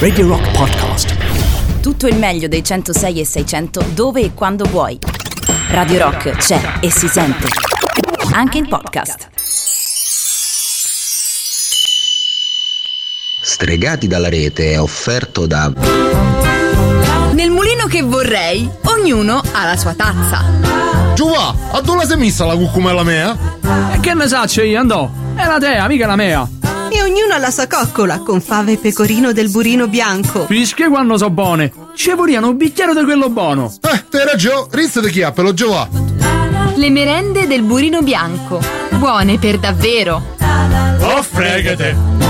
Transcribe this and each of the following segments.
Radio Rock Podcast. Tutto il meglio dei 106 e 600 dove e quando vuoi. Radio Rock c'è e si sente. Anche in podcast. Stregati dalla rete è offerto da Nel mulino che vorrei, ognuno ha la sua tazza. Giova, a dove sei messa la cucumella mea? E che ne saccio io, andò? È la tea, mica la mea. E ognuno ha la sua coccola, con fave e pecorino del burino bianco. Fische quando so buone. Ci vorriano un bicchiere di quello buono. Eh, te ragione, rizzo di chi ha, lo Giova. Le merende del burino bianco. Buone per davvero. Oh, fregate.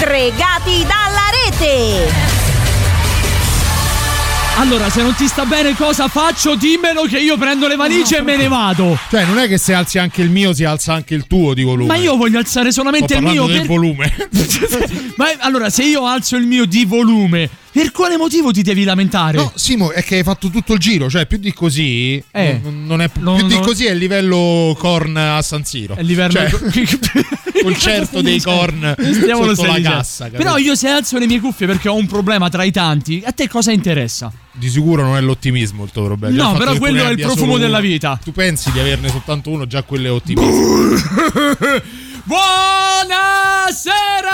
Stregati dalla rete! Allora, se non ti sta bene cosa faccio, dimmelo che io prendo le valigie e me ne vado. Cioè, non è che se alzi anche il mio, si alza anche il tuo di volume. Ma io voglio alzare solamente Sto il mio. parlando del volume. Ma allora, se io alzo il mio di volume, per quale motivo ti devi lamentare? No, Simo, è che hai fatto tutto il giro, cioè più di così. Eh. non- è Non- più di non- così è il livello corn a San Siro. È il livello Cioè, concerto dei corn Stiamo sotto la dicendo. cassa. capito? Però io se alzo le mie cuffie perché ho un problema tra i tanti, a te cosa interessa? Di sicuro non è l'ottimismo il tuo problema. No, però quello è il profumo della vita. Tu pensi di averne soltanto uno, già quello è ottimismo. Buonasera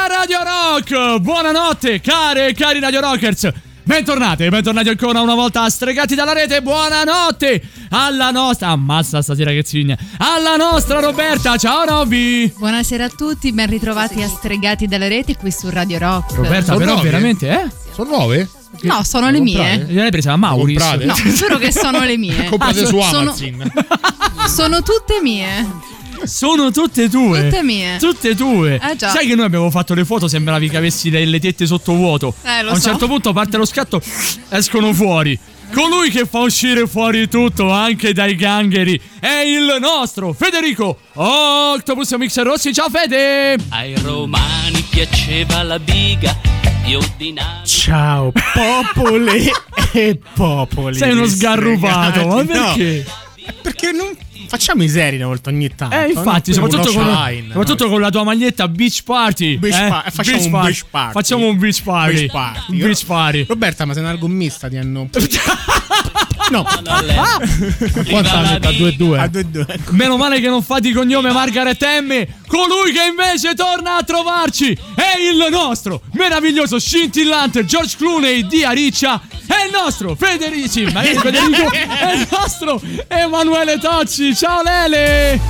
Radio Rock! Buonanotte, care e cari Radio Rockers! Bentornati, bentornati ancora una volta a Stregati dalla rete. Buonanotte alla nostra. Ammazza stasera che zigna. Alla nostra Roberta. Ciao Robby. Buonasera a tutti, ben ritrovati a Stregati dalla rete qui su Radio Rock. Roberta, Sono però nuove? veramente, eh? Sono nuove? No, sono le mie. Gliel'hai presa a Mauris? comprate? No, giuro che sono le mie. Comprate Ah, su sono- Amazon. Sono tutte mie. Sono tutte tue. Tutte mie. Tutte tue. Eh, già. Sai che noi abbiamo fatto le foto, sembravi che avessi le, le tette sotto vuoto. Eh, lo a un so. certo punto parte lo scatto, escono fuori. Colui che fa uscire fuori tutto, anche dai gangheri, è il nostro Federico Octopus Mixer Rossi. Ciao Fede! Ai romani piaceva la biga, io ordinavo. Ciao popoli e popoli. Sei uno sgarrupato, ma Stregati. perché? No, perché non facciamo i seri una volta ogni tanto. Eh, infatti, no? soprattutto, con, shine, soprattutto no? con la tua maglietta Beach Party. Beach eh? pa- facciamo un beach party. Facciamo un beach party. Beach party. Un beach party. Roberta, ma sei una gommista, ti hanno. No, Quanto hanno detto? A 2-2? a 2-2. Meno male che non fa di cognome Margaret M. Colui che invece torna a trovarci è il nostro meraviglioso scintillante George Clooney di Ariccia. È il nostro Federici. Ma Federico? È il nostro Emanuele Tocci. Ciao Lele.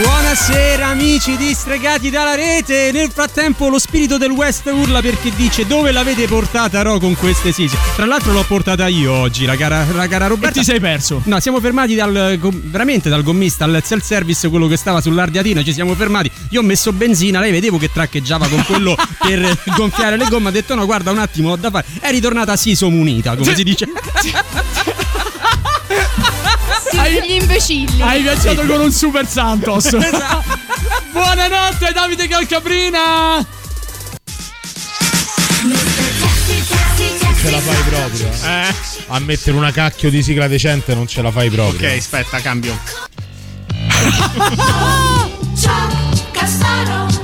Buonasera amici di Stregati dalla rete. Nel frattempo lo spirito del West urla perché dice dove l'avete portata Ro con queste sisi. Tra l'altro l'ho portata io oggi, la cara, la cara E Roberta. ti sei perso. No, siamo fermati dal veramente dal gommista al self service, quello che stava sull'ardiatina, ci siamo fermati. Io ho messo benzina, lei vedevo che traccheggiava con quello per gonfiare le gomme, ha detto no, guarda un attimo, ho da fare. È ritornata siso munita, come si dice. Hai- gli imbecilli. Hai viaggiato con un super Santos. Buonanotte Davide Calcabrina. ce la fai proprio. Eh? A mettere una cacchio di sigla decente non ce la fai proprio. Ok, aspetta, cambio.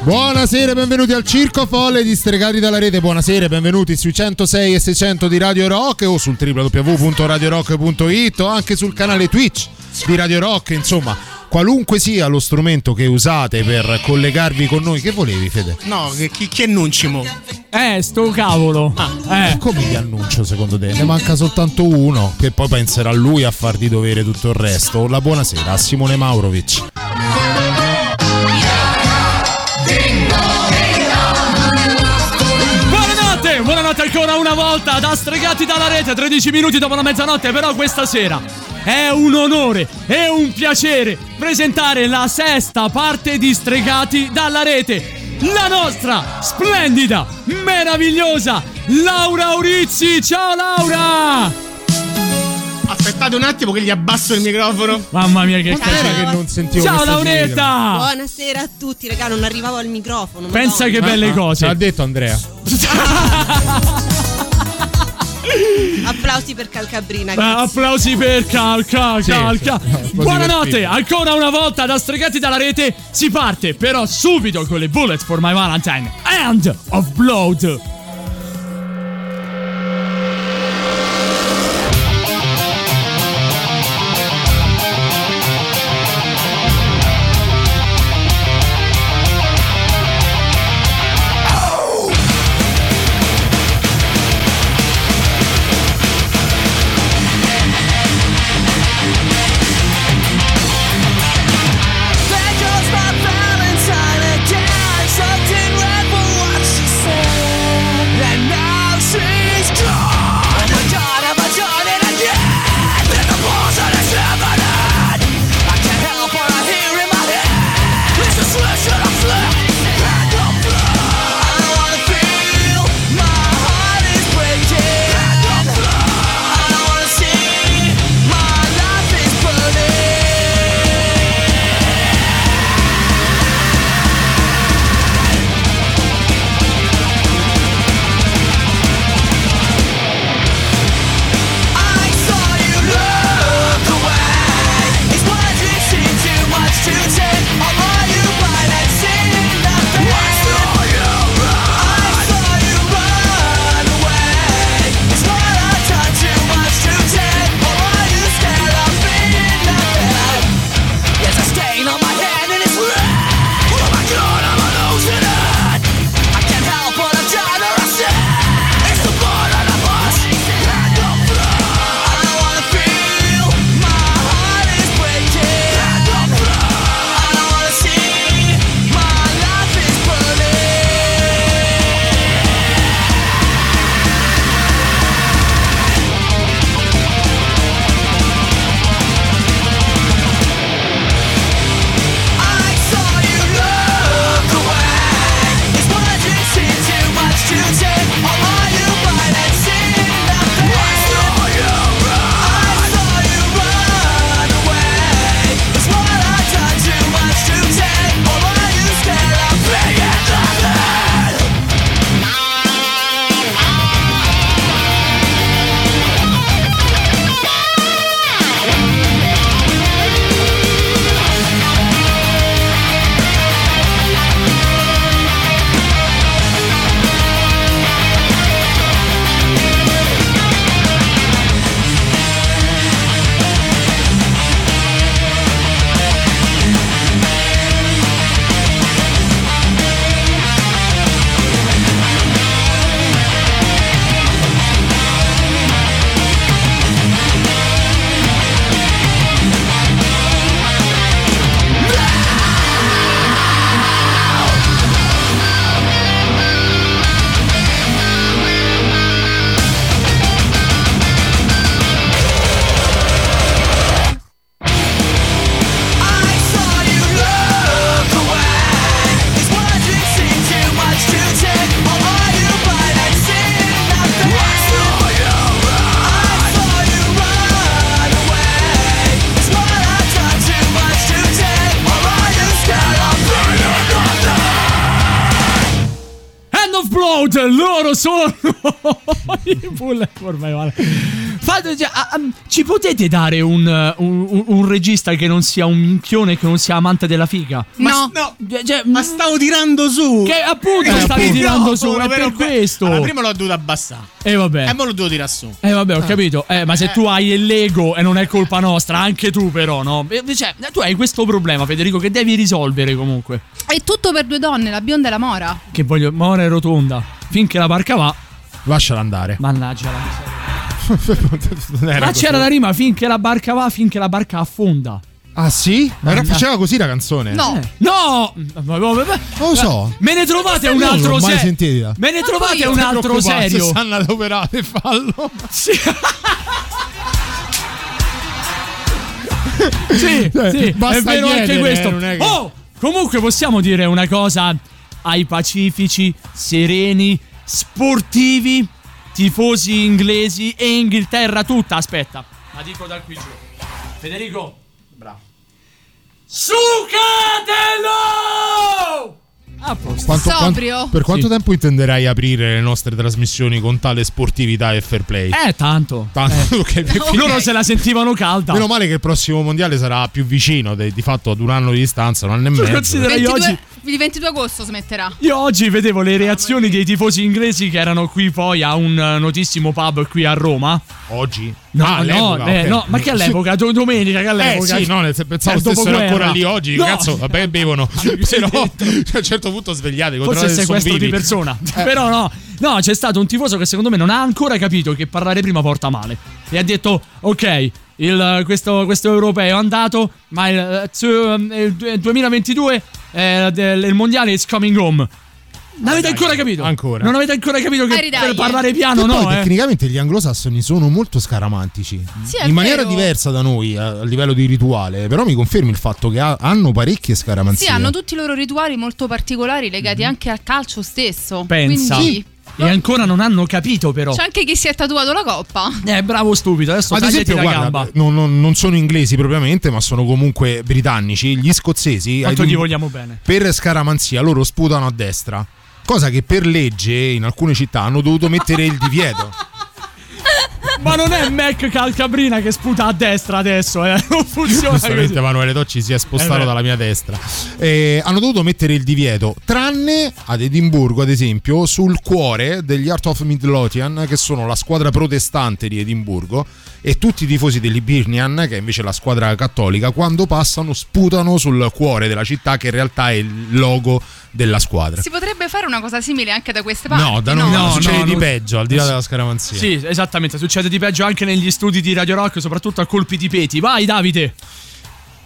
Buonasera, benvenuti al Circo Folle di Stregati dalla Rete. Buonasera, benvenuti sui 106 e 600 di Radio Rock o sul www.radiorock.it o anche sul canale Twitch di Radio Rock. Insomma, qualunque sia lo strumento che usate per collegarvi con noi. Che volevi, Fede? No, che, chi, chi annunci mo? Eh, sto cavolo. Eh. Come ti annuncio secondo te? Ne manca soltanto uno, che poi penserà lui a far di dovere tutto il resto. La buonasera a Simone Maurovic. Una volta da Stregati dalla Rete, 13 minuti dopo la mezzanotte, però questa sera è un onore e un piacere presentare la sesta parte di Stregati dalla Rete. La nostra splendida, meravigliosa Laura Aurizzi. Ciao Laura! Aspettate un attimo che gli abbasso il microfono. Mamma mia, che Era cazzo. che non sentivo Ciao Lauretta! Buonasera a tutti, raga, non arrivavo al microfono. Pensa che belle cose. L'ha detto Andrea. Applausi per Calcabrina. Grazie. applausi per Calca, Sì, Calca. sì. Applausi Buonanotte, per Pippo. ancora una volta da Stregati dalla Rete si parte però subito con le Bullets for My Valentine End of Blood. Bullet ormai vale. Fate, cioè, ah, ah, ci potete dare un, un- un- un regista che non sia un minchione, che non sia amante della figa? Ma, no, ma stavo tirando su. Che appunto Eh, stavi tirando su, No, è però per que- questo. Allora, prima l'ho dovuto abbassare. E vabbè. E mo l'ho dovuto tirare su. Eh vabbè, ho capito. Eh, ma se tu hai il Lego e non è colpa nostra, anche tu però, no? Eh, Cioè, tu hai questo problema, Federico, che devi risolvere comunque. È tutto per due donne, la bionda e la mora. Che voglio... Mora è rotonda. Finché la barca va... Lasciala andare. Mannaggia la miseria. Ma c'era la rima finché la barca va, finché la barca affonda. Ah sì? Ma era- faceva così la canzone? No, no! Non lo so. Me ne trovate un altro serio. Me ne trovate un altro serio. se stanno adoperate, fallo. Sì. sì, Cioè, sì, è basta vero anche chiedere, questo. eh, è che- Oh, comunque possiamo dire una cosa ai pacifici, sereni, sportivi, tifosi inglesi e Inghilterra tutta. Aspetta, la dico da qui giù. Federico, bravo. Sucatelo! A posto. Quanto- Sobrio. quant- per quanto Sì. tempo intenderai aprire le nostre trasmissioni con tale sportività e fair play? Eh, tanto. Tanto che- che- Loro se la sentivano calda. Meno male che il prossimo mondiale sarà più vicino, de- di fatto ad un anno di distanza, un anno e mezzo. considera- io 22 oggi- Il 22 agosto smetterà. Io oggi vedevo le reazioni dei tifosi inglesi che erano qui poi a un eh, notissimo pub qui a Roma. Oggi? No, Ah, no, eh, no, ma che all'epoca? Do- domenica, che Eh all'epoca? sì, no, pensavo Cioè, stessero ancora lì oggi. No. Cazzo, vabbè, bevono. Però cioè, a un certo punto svegliate. Forse è sequestro di persona. Eh. Però no, no, c'è stato un tifoso che secondo me non ha ancora capito che parlare prima porta male. E ha detto, ok, il- questo, questo europeo è andato, ma il, eh, su- il 2022 eh, il mondiale is coming home. Non avete ancora capito? Ancora. Non avete ancora capito che per parlare piano no, poi eh. tecnicamente gli anglosassoni sono molto scaramantici. Sì, in maniera vero. diversa da noi a, livello di rituale. Però mi confermi il fatto che ha- hanno parecchie scaramanzie. Sì, hanno tutti i loro rituali molto particolari legati anche al calcio stesso. Pensa. Quindi E ancora non hanno capito però. c'è anche chi si è tatuato la coppa. Eh, bravo stupido, adesso Ad esempio, la guarda, gamba. non, non- non sono inglesi propriamente, ma sono comunque britannici. Gli scozzesi, Quanto gli vogliamo bene. per scaramanzia, loro sputano a destra. Cosa che per legge in alcune città hanno dovuto mettere il divieto. Ma non è Mac Calcabrina che sputa a destra adesso, eh. Non funziona Giustamente così. Emanuele Tocci si è Eh spostato beh. dalla mia destra. Eh, hanno dovuto mettere il divieto, tranne ad Edimburgo, ad esempio, sul cuore degli Art of Midlothian, che sono la squadra protestante di Edimburgo, e tutti i tifosi dell'Ibirnian, che è invece la squadra cattolica, quando passano sputano sul cuore della città, che in realtà è il logo della squadra. Si potrebbe fare una cosa simile anche da queste parti. No, da noi no, No, succede no, di non- peggio, al di là della scaramanzia. Sì, esattamente, succede di peggio anche negli studi di Radio Rock, soprattutto a colpi di peti. Vai Davide!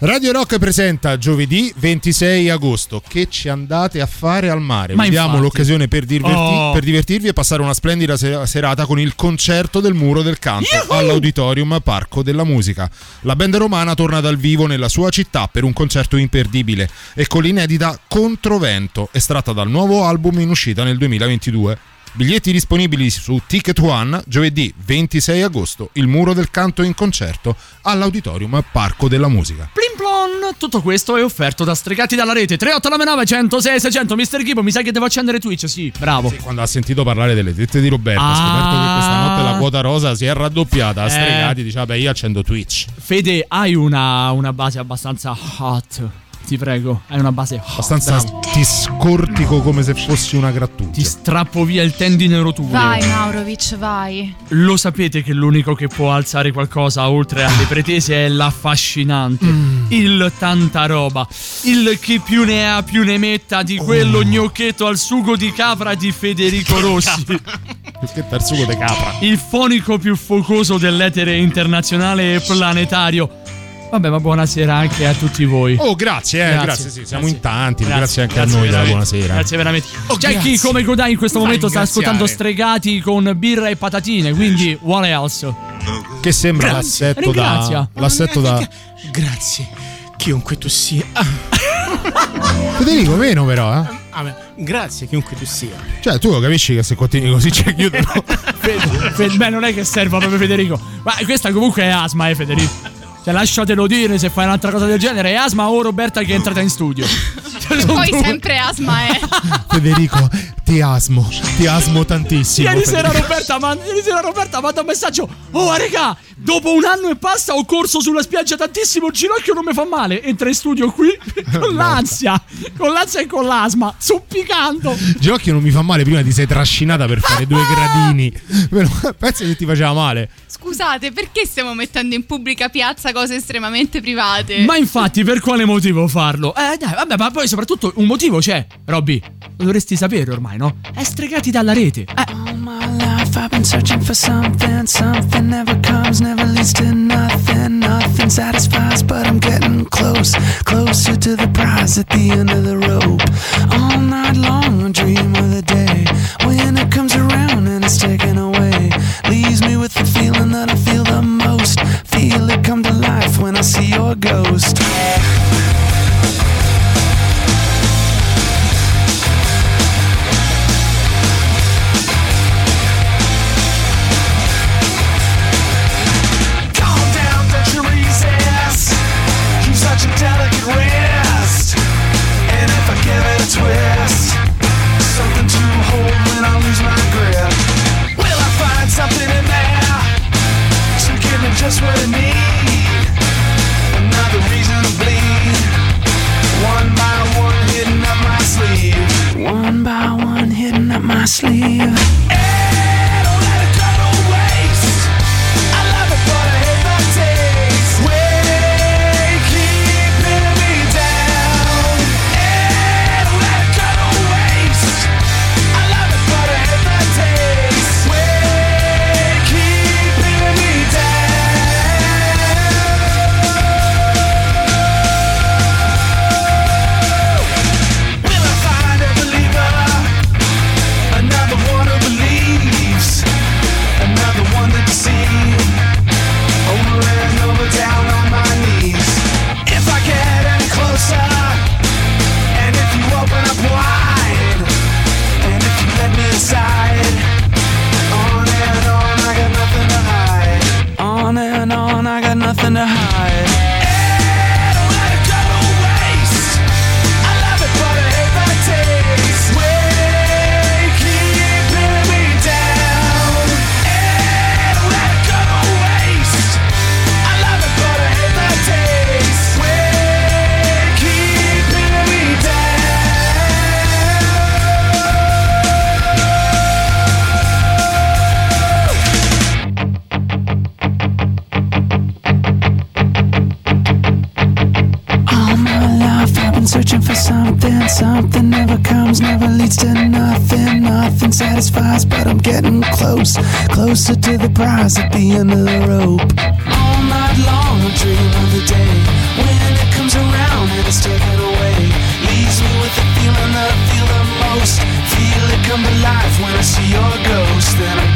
Radio Rock presenta giovedì 26 agosto. Che ci andate a fare al mare? Ma Vi diamo infatti. l'occasione per, diverti- Oh. per divertirvi e passare una splendida se- serata con il concerto del Muro del Canto all'Auditorium Parco della Musica. La band romana torna dal vivo nella sua città per un concerto imperdibile e con l'inedita Controvento, estratta dal nuovo album in uscita nel 2022. Biglietti disponibili su Ticket One giovedì 26 agosto, il Muro del Canto in concerto all'Auditorium Parco della Musica. Plim plon! Tutto questo è offerto da Stregati dalla rete 389 106 600 Mr. Kibo, mi sa che devo accendere Twitch, sì, bravo. Quando ha sentito parlare delle tette di Roberto, ha Ah. scoperto che questa notte la quota rosa si è raddoppiata. Eh. stregati, dice: Vabbè, io accendo Twitch. Fede, hai una, una base abbastanza hot, ti prego, hai una base. Abbastanza ti scortico come se fossi una grattugia. Ti strappo via il tendine rotuleo. Vai Maurovic, vai. Lo sapete che l'unico che può alzare qualcosa oltre alle pretese è l'affascinante, il tanta roba, il chi più ne ha più ne metta di quello gnocchetto al sugo di capra di Federico Rossi, Perché il sugo di capra. il fonico più focoso dell'etere internazionale e planetario. Vabbè, ma buonasera anche a tutti voi. Oh, grazie, eh, Grazie, grazie, sì, siamo grazie. in tanti. Grazie, Grazie, anche grazie a noi della buonasera. Grazie veramente. Oh, C'è chi come Godai in questo momento sta ascoltando stregati con birra e patatine, quindi what else? Che sembra Grazie. l'assetto da. Ringrazia. L'assetto da. Grazie, chiunque tu sia. Federico, meno però, eh. ah, beh, grazie, chiunque tu sia. Cioè, tu lo capisci che se continui così ci chiudono. Fe- Fe- Beh, non è che serva proprio Federico. Ma questa comunque è asma, eh, Federico. Cioè, lasciatelo dire se fai un'altra cosa del genere. È asma o Roberta che è entrata in studio. Cioè, poi sempre asma, eh. Federico, ti asmo, ti asmo tantissimo. Ieri sera. Roberta, man- ieri sera Roberta manda un messaggio. Oh, raga, dopo un anno e passa ho corso sulla spiaggia tantissimo. Il ginocchio non mi fa male. Entra in studio qui con l'ansia, con l'ansia e con l'asma, zoppicando. Ginocchio non mi fa male, prima ti sei trascinata per fare due gradini. Pensa che ti faceva male. Scusate, perché stiamo mettendo in pubblica piazza cose estremamente private? Ma infatti, per quale motivo farlo? Eh, dai, vabbè, ma poi soprattutto un motivo c'è. Robby, lo dovresti sapere ormai, no? È stregati dalla rete. Eh. I've been searching for something, something never comes, never leads to nothing, nothing satisfies, but I'm getting close, closer to the prize at the end of the rope. All night long I dream of the day when it comes around and it's taken away, leaves me with the feeling that I feel the most, feel it come to life when I see your ghost. Just what I need? Another reason to bleed. One by one, hidden up my sleeve. One by one, hidden up my sleeve. Close, closer to the prize at the end of the rope. All night long I dream of the day when it comes around and it's taken away, leaves me with the feeling that I feel the most, feel it come to life when I see your ghost. Then I'm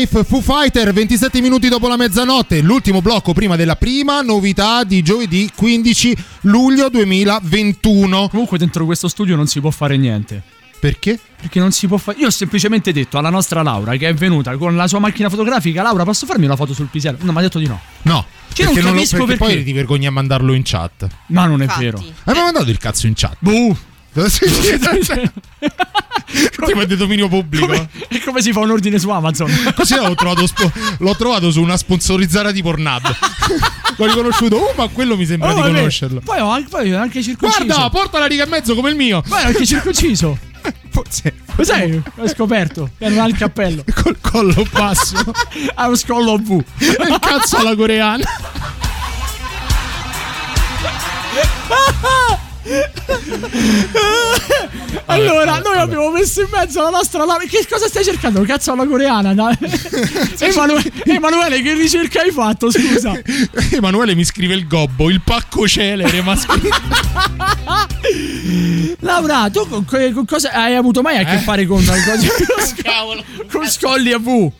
Life Foo Fighter 27 minuti dopo la mezzanotte, l'ultimo blocco prima della prima novità di giovedì 15 luglio 2021. Comunque dentro questo studio non si può fare niente. Perché? Perché non si può fare. Io ho semplicemente detto alla nostra Laura che è venuta con la sua macchina fotografica: Laura, posso farmi una foto sul pisello? No, mi ha detto di no. No. Che non perché lo- capisco perché perché. poi ti vergogni a mandarlo in chat. Ma non è Infatti. vero. Hai mai mandato il cazzo in chat? Buh. Tipo di dominio pubblico. E come si fa un ordine su Amazon? Così l'ho trovato, spo- l'ho trovato su una sponsorizzata di Pornhub. l'ho riconosciuto. Oh, ma quello mi sembra Oh, di vabbè. conoscerlo. Poi ho anche, poi ho anche circonciso. Guarda, porta la riga e mezzo come il mio. Poi ho anche circonciso. Cos'è? Ho scoperto. Che non ha il cappello. Col collo basso. ha uno scollo V. il cazzo alla coreana. Allora, noi abbiamo messo in mezzo la nostra Laura. Che cosa stai cercando? Cazzo alla coreana? dai. Emanuele, Emanuele, che ricerca hai fatto? Scusa. Emanuele mi scrive il gobbo, il pacco celere maschile. Laura, tu con, con cosa hai avuto mai a che Eh? fare con, con, con scogli a V?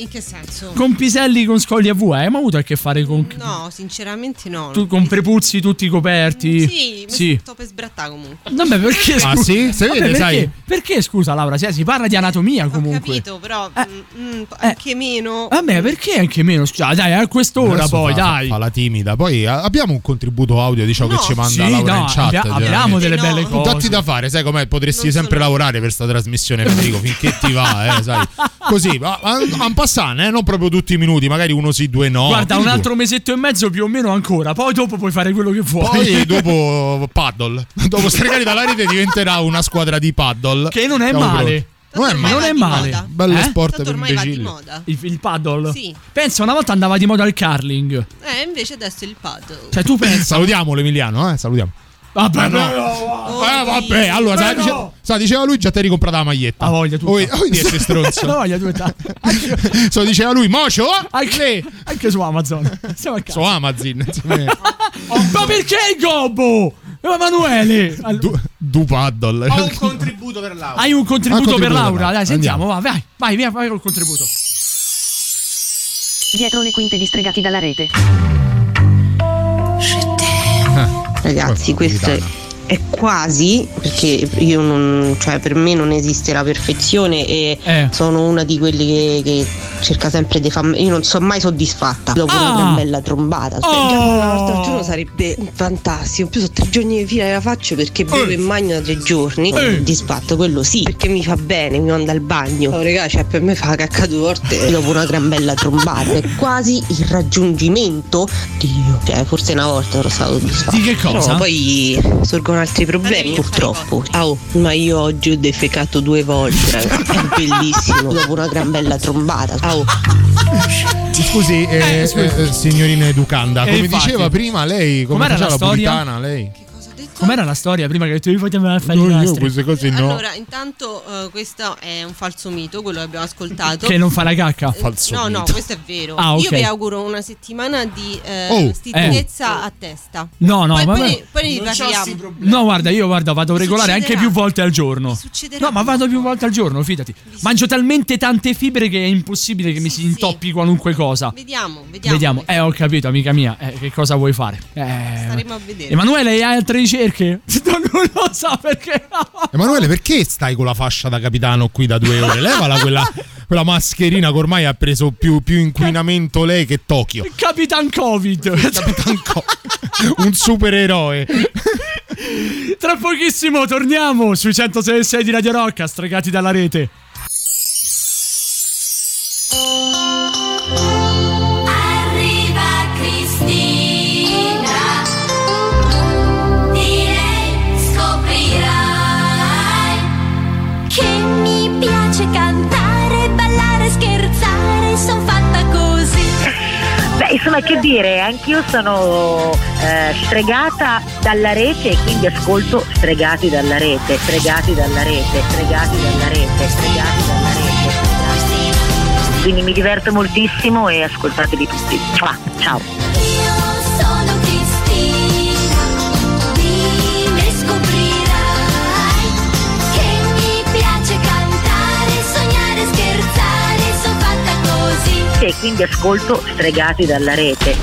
In che senso? Con piselli con scogli a V? Hai mai avuto a che fare con. No, sinceramente no. Tu con prepuzzi tutti coperti? Sì, mi Sì. sto per sbrattare comunque. Vabbè, perché Ah, scusa? sì? Se Vabbè, vede, perché, sai. Perché scusa, Laura? Si, si parla di anatomia Ho comunque. capito, però mm, mm, anche meno. Vabbè, perché anche meno? Scusa, dai, a quest'ora Adesso poi, fa, dai. Fa la timida. Poi abbiamo un contributo audio di ciò che ci manda Sì, Laura no, in chat. abbia- cioè. abbiamo delle No. belle Non cose. Datti da fare, sai com'è? Potresti sempre lavorare per sta trasmissione, Federico, finché ti va, eh, sai. Così, ma un passant, eh, non proprio tutti i minuti, magari uno sì, due no. Guarda, un altro mesetto e mezzo più o meno ancora. Poi dopo puoi fare quello che vuoi. Poi dopo paddle. Dopo stregare dalla rete diventerà una squadra di paddle. Che non è Siamo male. pronti. Non è male. Non è male. Bello Eh? sport Tanto per ormai va di moda. Il, il paddle? Sì. Pensa, una volta andava di moda il curling. Eh, invece adesso il paddle. Cioè, tu pensa. Salutiamolo Emiliano, eh, salutiamo. Vabbè, Ah, no. Oh, Eh, vabbè, allora, no. dice- sa, diceva lui, già ti hai ricomprata la maglietta. Ha voglia tu. Oi, oi di essere stronzo. No, voglia tu. So, diceva lui, mocio? Anche, anche su Amazon. Siamo a casa. Su Amazon. Ma perché il gobbo? Emanuele. All- du, du paddle. Ho un contributo per Laura. Hai un contributo, Ah, contributo per Laura? Dai, sentiamo, Andiamo. va, vai. Vai, via, vai col contributo. Dietro le quinte distregati dalla rete. Ragazzi, questo è, è quasi perché io non, cioè per me non esiste la perfezione e Eh. sono una di quelli che, che cerca sempre di farmi. Io non sono mai soddisfatta. Dopo Ah. una gran bella trombata. Oh. Già l'altro giorno sarebbe fantastico. In più sono tre giorni di fila che la faccio perché bevo in bagno da tre giorni. Soddisfatto, quello sì, perché mi fa bene, mi manda al bagno. Oh, raga, cioè per me fa cacca due volte dopo una gran bella trombata. È quasi il raggiungimento. Dio, cioè forse una volta ero stato soddisfatto. Di che cosa? Però poi sorgono altri problemi, purtroppo. Ah, oh, ma io oggi ho defecato due volte, ragazzi. È bellissimo. Dopo una gran bella trombata. Ah, oh. Scusi, eh, Eh, eh, signorina educanda, Eh, come infatti. diceva prima lei, come Com'era faceva la la storia? puritana lei? Com'era la storia prima che tu mi facevi fare No, io queste cose no. Allora, intanto eh, questo è un falso mito, quello che abbiamo ascoltato. Che non fa la cacca. no, no, questo è vero. Ah, ok. Io vi auguro una settimana di eh, Oh, stizza a testa. No, no, poi, ma- poi, poi ne riparliamo. No, guarda, io guarda, vado regolare anche succederà. più volte al giorno. succederà. No, ma vado più volte al giorno, fidati. Mangio talmente tante fibre che è impossibile che mi si intoppi qualunque cosa. Vediamo, vediamo. Vediamo. Eh, ho capito, amica mia. Eh, che cosa vuoi fare? Eh. Staremo a vedere. Emanuele, hai altre ricerche? Non lo so perché. Emanuele, perché stai con la fascia da capitano qui da due ore? Levala quella, quella mascherina che ormai ha preso più, più inquinamento lei che Tokyo. Capitan Covid. Capitan Covid. Un supereroe. Tra pochissimo torniamo sui 106 di Radio Rock, stregati dalla rete. Insomma, che dire, anch'io sono eh, stregata dalla rete e quindi ascolto stregati dalla rete, stregati dalla rete, stregati dalla rete, stregati dalla rete. Quindi mi diverto moltissimo e ascoltateli tutti. Ciao. Così. E quindi ascolto stregati dalla rete.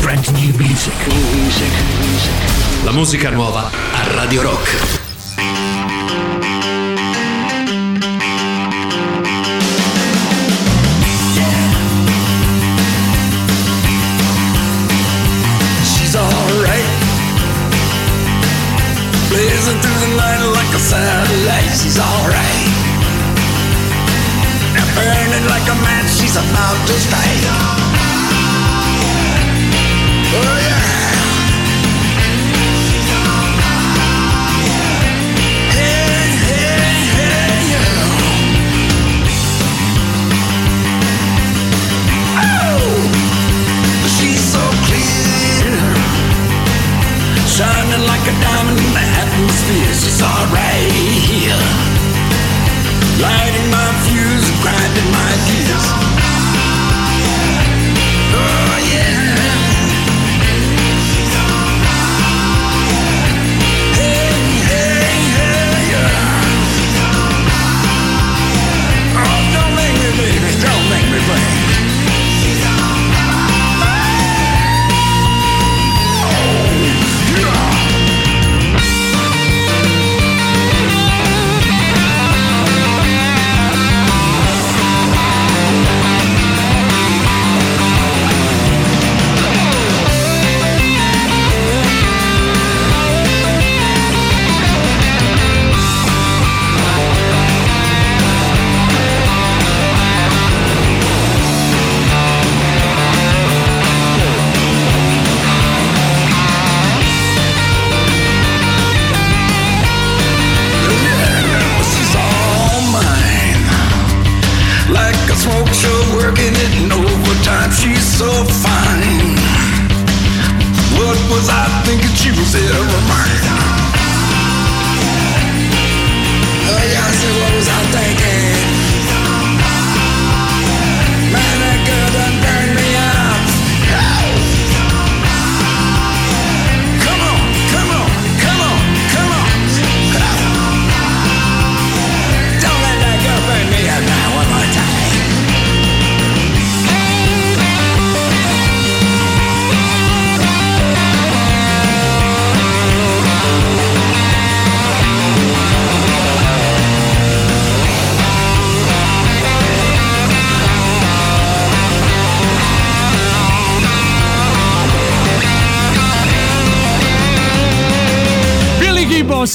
Brand new music. New music. La musica nuova a Radio Rock.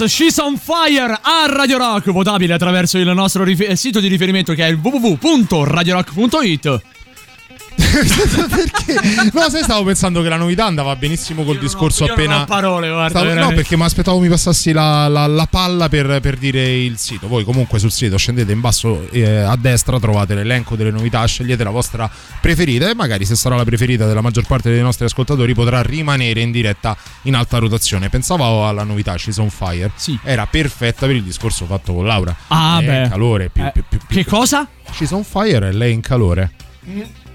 She's on Fire a Radio Rock, votabile attraverso il nostro rif- eh, sito di riferimento che è il www.radiorock.it. perché? No, sai, stavo pensando che la novità andava benissimo col discorso io non appena. ho parole, guarda, Stavo- no, perché mi aspettavo mi passassi la, la- la palla per, per dire il sito. Voi, comunque, sul sito scendete in basso eh, a destra, trovate l'elenco delle novità, scegliete la vostra preferita e magari, se sarà la preferita della maggior parte dei nostri ascoltatori, potrà rimanere in diretta in alta rotazione. Pensavo alla novità She's on Fire. Sì. Era perfetta per il discorso fatto con Laura. Ah, È beh. calore. Più, Eh, più- più- Che cosa? She's on Fire e lei in calore.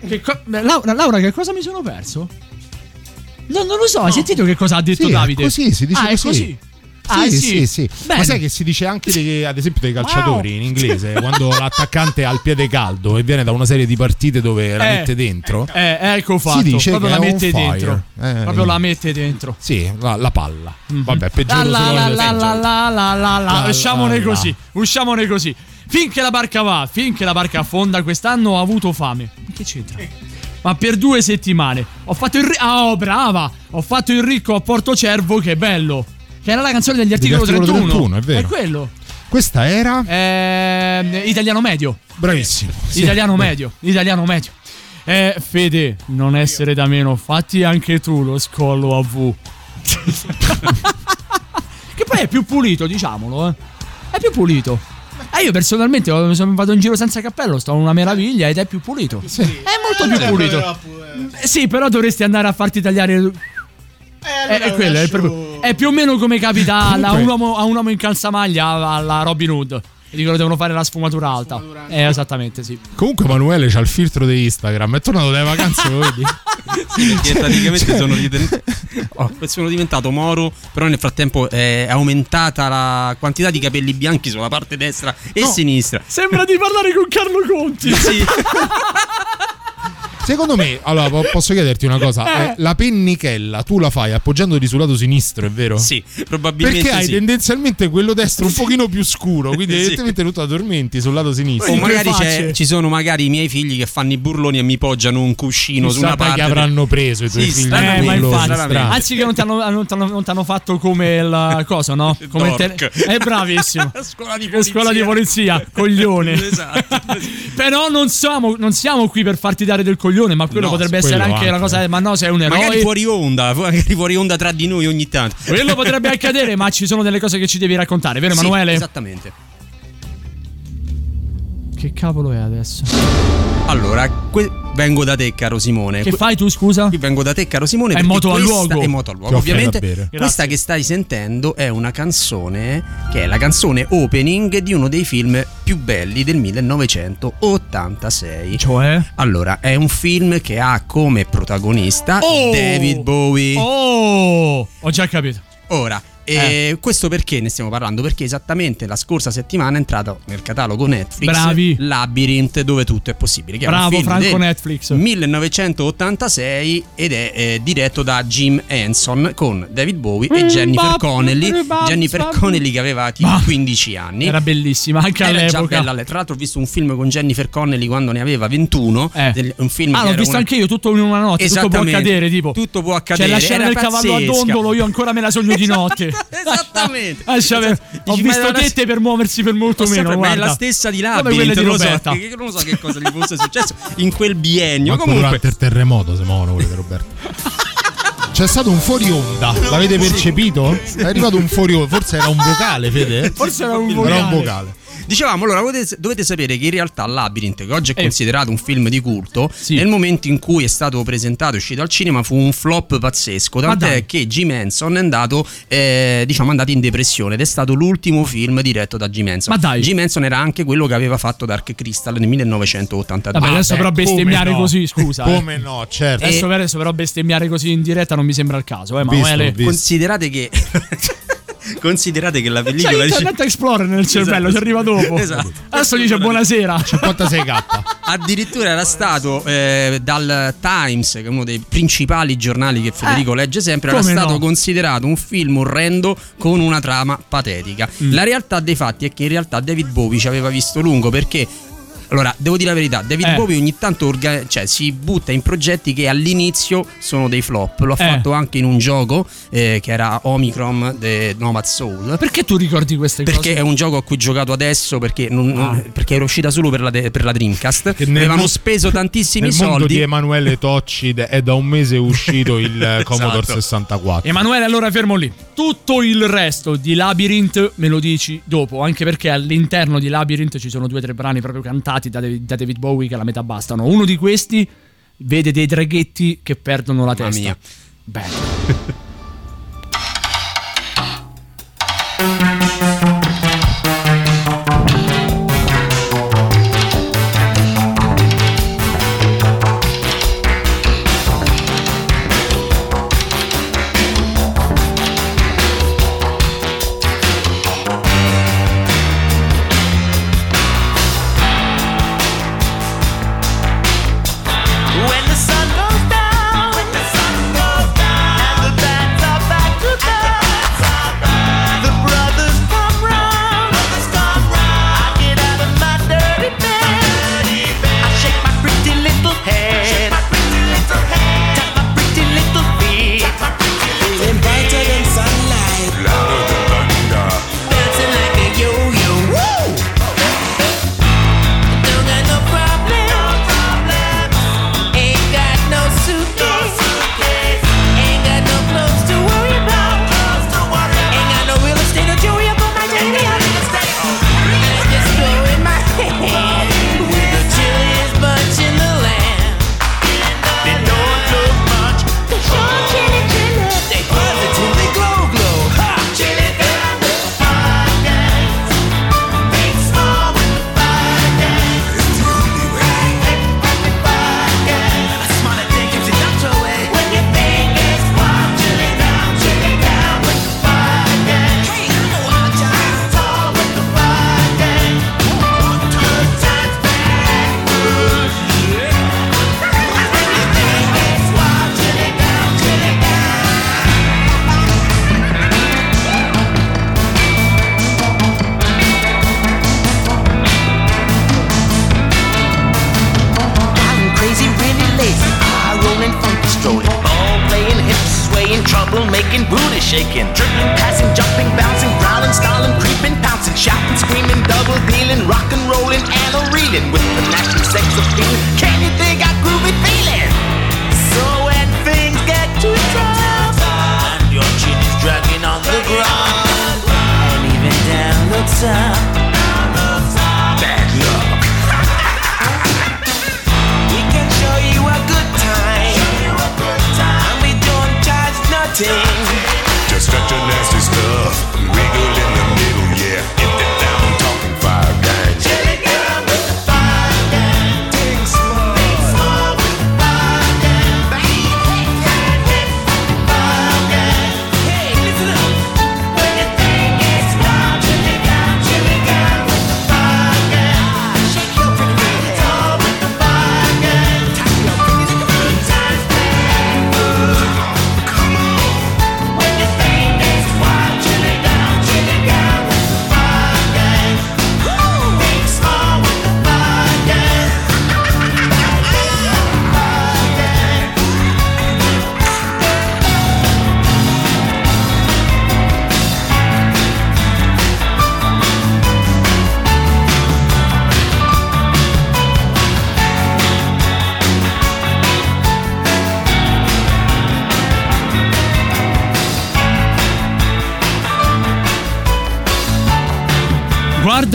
Che co- beh, Laura, Laura, che cosa mi sono perso? No, non lo so, hai sentito che cosa ha detto Sì, è Davide? così, si dice ah, è così. Ah, sì, eh sì, sì. Bene. Ma sai che si dice anche, dei- ad esempio, dei calciatori in inglese quando l'attaccante ha il piede caldo e viene da una serie di partite dove la Eh. mette dentro. Eh, ecco fatto. Si dice Proprio la mette dentro. Eh, Proprio la mette dentro. Sì, la, la palla. Vabbè, La peggiore la la la peggio. la la la la la. La, Usciamone la, così. la. Usciamone così. Finché la barca va, finché la barca affonda, quest'anno ho avuto fame. Che c'entra? Ma per due settimane. Ho fatto il ricco. Ah, oh, brava! Ho fatto il ricco a Porto Cervo, che bello. Che era la canzone degli articolo 31. 31, è vero. quello. Questa era. Ehm, italiano medio. Bravissimo. Sì. Italiano medio. Italiano medio. Eh, Fede, non essere da meno, fatti anche tu lo scollo a V. che poi è più pulito, diciamolo, eh. È più pulito. Eh, io personalmente ho- sono- vado in giro senza cappello, sto una meraviglia ed è più pulito. È molto più pulito. Eh, Sì, però dovresti andare a farti tagliare. Eh, è, quello, è, proprio- è più o meno come capita a, un uomo, a un uomo in calzamaglia alla Robin Hood. E dicono devono fare la sfumatura alta. Eh, esattamente, sì. Comunque, Emanuele c'ha il filtro di Instagram. È tornato dalle vacanze, lo vedi? Sì, perché praticamente sono, riten- oh, sono diventato moro, però nel frattempo è aumentata la quantità di capelli bianchi sulla parte destra e No. sinistra. Sembra di parlare con Carlo Conti. Sì. Secondo me, allora po- posso chiederti una cosa: Eh, la pennichella tu la fai appoggiandoti sul lato sinistro, è vero? Sì, probabilmente Perché hai sì. tendenzialmente quello destro un pochino più scuro, quindi Sì. evidentemente tu ti addormenti sul lato sinistro. O magari c'è- ci sono magari i miei figli che fanno i burloni e mi poggiano un cuscino su Chissà una poi parte. che avranno preso i tuoi Sì, figli. Eh, ma infatti, anzi che non ti hanno, fatno come il cosa, no? Come Dork. È bravissimo. scuola di Che scuola di polizia, coglione. Esatto. Però non siamo, non siamo qui per farti dare del coglione, ma quello No, potrebbe quello essere anche, anche. la cosa. Ma no, sei un eroe. Magari fuori onda, magari fuori onda tra di noi ogni tanto. Quello potrebbe accadere, ma ci sono delle cose che ci devi raccontare, vero Sì, Emanuele? esattamente. Che cavolo è adesso? Allora, que- vengo da te, caro Simone. Che Que- fai tu, scusa? Qui vengo da te, caro Simone. È moto a luogo. È moto a luogo. Ovviamente, questa Grazie. che stai sentendo è una canzone che è la canzone opening di uno dei film più belli del 1986. Cioè? Allora, è un film che ha come protagonista Oh! David Bowie. Oh! Ho già capito. Ora, e questo perché ne stiamo parlando? Perché esattamente la scorsa settimana è entrato nel catalogo Netflix Bravi. Labyrinth dove tutto è possibile. Che è Bravo, film Franco Netflix. 1986 ed è eh, diretto da Jim Henson con David Bowie e Jennifer bap, Connelly. Jennifer bap. Connelly che aveva tipo Ma- 15 anni. Era bellissima anche Era già all'epoca. bella. alle- Tra l'altro ho visto un film con Jennifer Connelly quando ne aveva 21. del- un film Ah, l'ho visto una- anche io, tutto in una notte. Tutto può accadere, tipo. Tutto può C'è accadere. la scena del cavallo a pazzesca. dondolo, io ancora me la sogno di notte. Esattamente. Lascia ver- Ho Dici, visto era- tette per muoversi per molto meno. sempre- ma è la stessa di Come Labyrinth, quelle di so, Roberta. che- che non so che cosa gli fosse successo in quel biennio. Manco Comunque, durante il terremoto si muovono quelle di Roberto. C'è stato un fuori onda, l'avete percepito? È arrivato un fuori onda, forse era un vocale, Fede? Forse era un Era vocale. un vocale. Dicevamo, allora dovete, dovete sapere che in realtà Labyrinth, che oggi è Eh. considerato un film di culto, nel momento in cui è stato presentato e uscito al cinema fu un flop pazzesco. Tant'è che Jim Henson è andato, eh, diciamo, andato in depressione ed è stato l'ultimo film diretto da Jim Henson. Ma dai. Jim Henson era anche quello che aveva fatto Dark Crystal nel 1982. Vabbè, adesso però come bestemmiare no? così, scusa. eh. Come no, certo. Adesso, adesso però bestemmiare così in diretta non mi sembra il caso, eh, Visto, Emanuele. visto. Considerate che. Considerate che la C'è pellicola di- Internet Explorer nel cervello, Esatto. ci arriva dopo. Esatto. Adesso dice buonasera. 56k. Addirittura era stato eh, dal Times, che è uno dei principali giornali che Federico legge sempre, era stato no? considerato un film orrendo con una trama patetica. Mm. La realtà dei fatti è che in realtà David Bowie ci aveva visto lungo perché. Allora, devo dire la verità, David Eh. Bowie ogni tanto orga- cioè, si butta in progetti che all'inizio sono dei flop. Lo ha Eh. fatto anche in un gioco eh, che era Omicron The Nomad Soul. Perché tu ricordi queste Perché cose? è un gioco a cui ho giocato adesso perché, non- Ah. perché era uscita solo per la, de- per la Dreamcast. Che nel Avevano speso tantissimi Nel mondo soldi. di Emanuele Tocci è da un mese uscito il eh, Commodore Esatto. 64. Emanuele, allora fermo lì. Tutto il resto di Labyrinth me lo dici dopo, anche perché all'interno di Labyrinth ci sono due o tre brani proprio cantati da David, da David Bowie che la metà bastano. Uno di questi vede dei draghetti che perdono la Mamma testa. mia. Bello.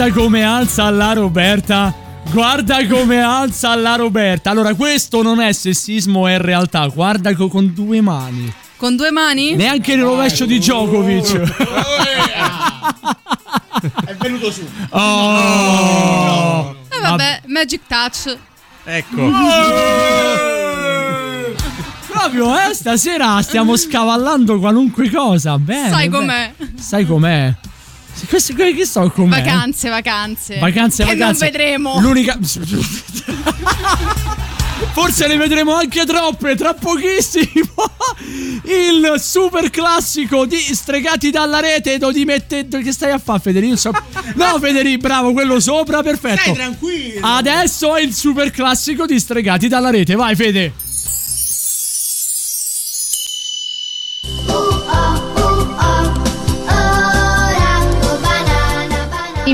Guarda come alza la Roberta. Guarda come alza la Roberta. Allora, questo non è sessismo, è realtà. Guarda co- con due mani. Con due mani? Neanche il rovescio di Djokovic. È venuto su. Oh. E vabbè, Magic Touch. Ecco. Proprio, eh, stasera stiamo scavallando qualunque cosa. Bene. Sai com'è? Sai com'è? Questi che so com'è? Vacanze, vacanze. Vacanze, che vacanze. non vedremo. L'unica. Forse ne vedremo anche troppe tra pochissimo. Il super classico di Stregati dalla rete. Do di mette... Che stai a fare, Federico? So- No, Federico, bravo, quello sopra, perfetto. Stai tranquillo. Adesso è il super classico di Stregati dalla rete. Vai, Fede.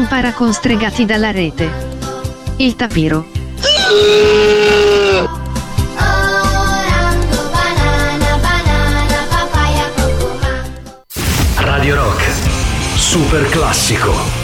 Impara con stregati dalla rete. Il tapiro. Radio Rock. Super classico.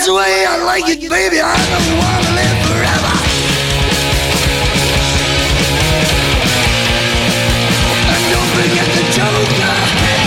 That's the way I like it, baby. I don't want to live forever. And don't forget the joker.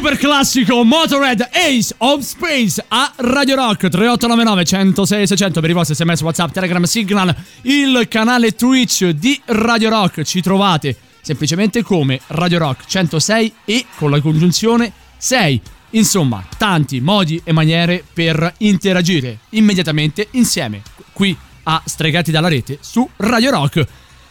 Super classico Motorhead Ace of Space a Radio Rock. 3899 106 600 per i vostri sms whatsapp telegram signal il canale twitch di Radio Rock. Ci trovate semplicemente come Radio Rock 106 e con la congiunzione 6 insomma tanti modi e maniere per interagire immediatamente insieme qui a Stregati dalla rete su Radio Rock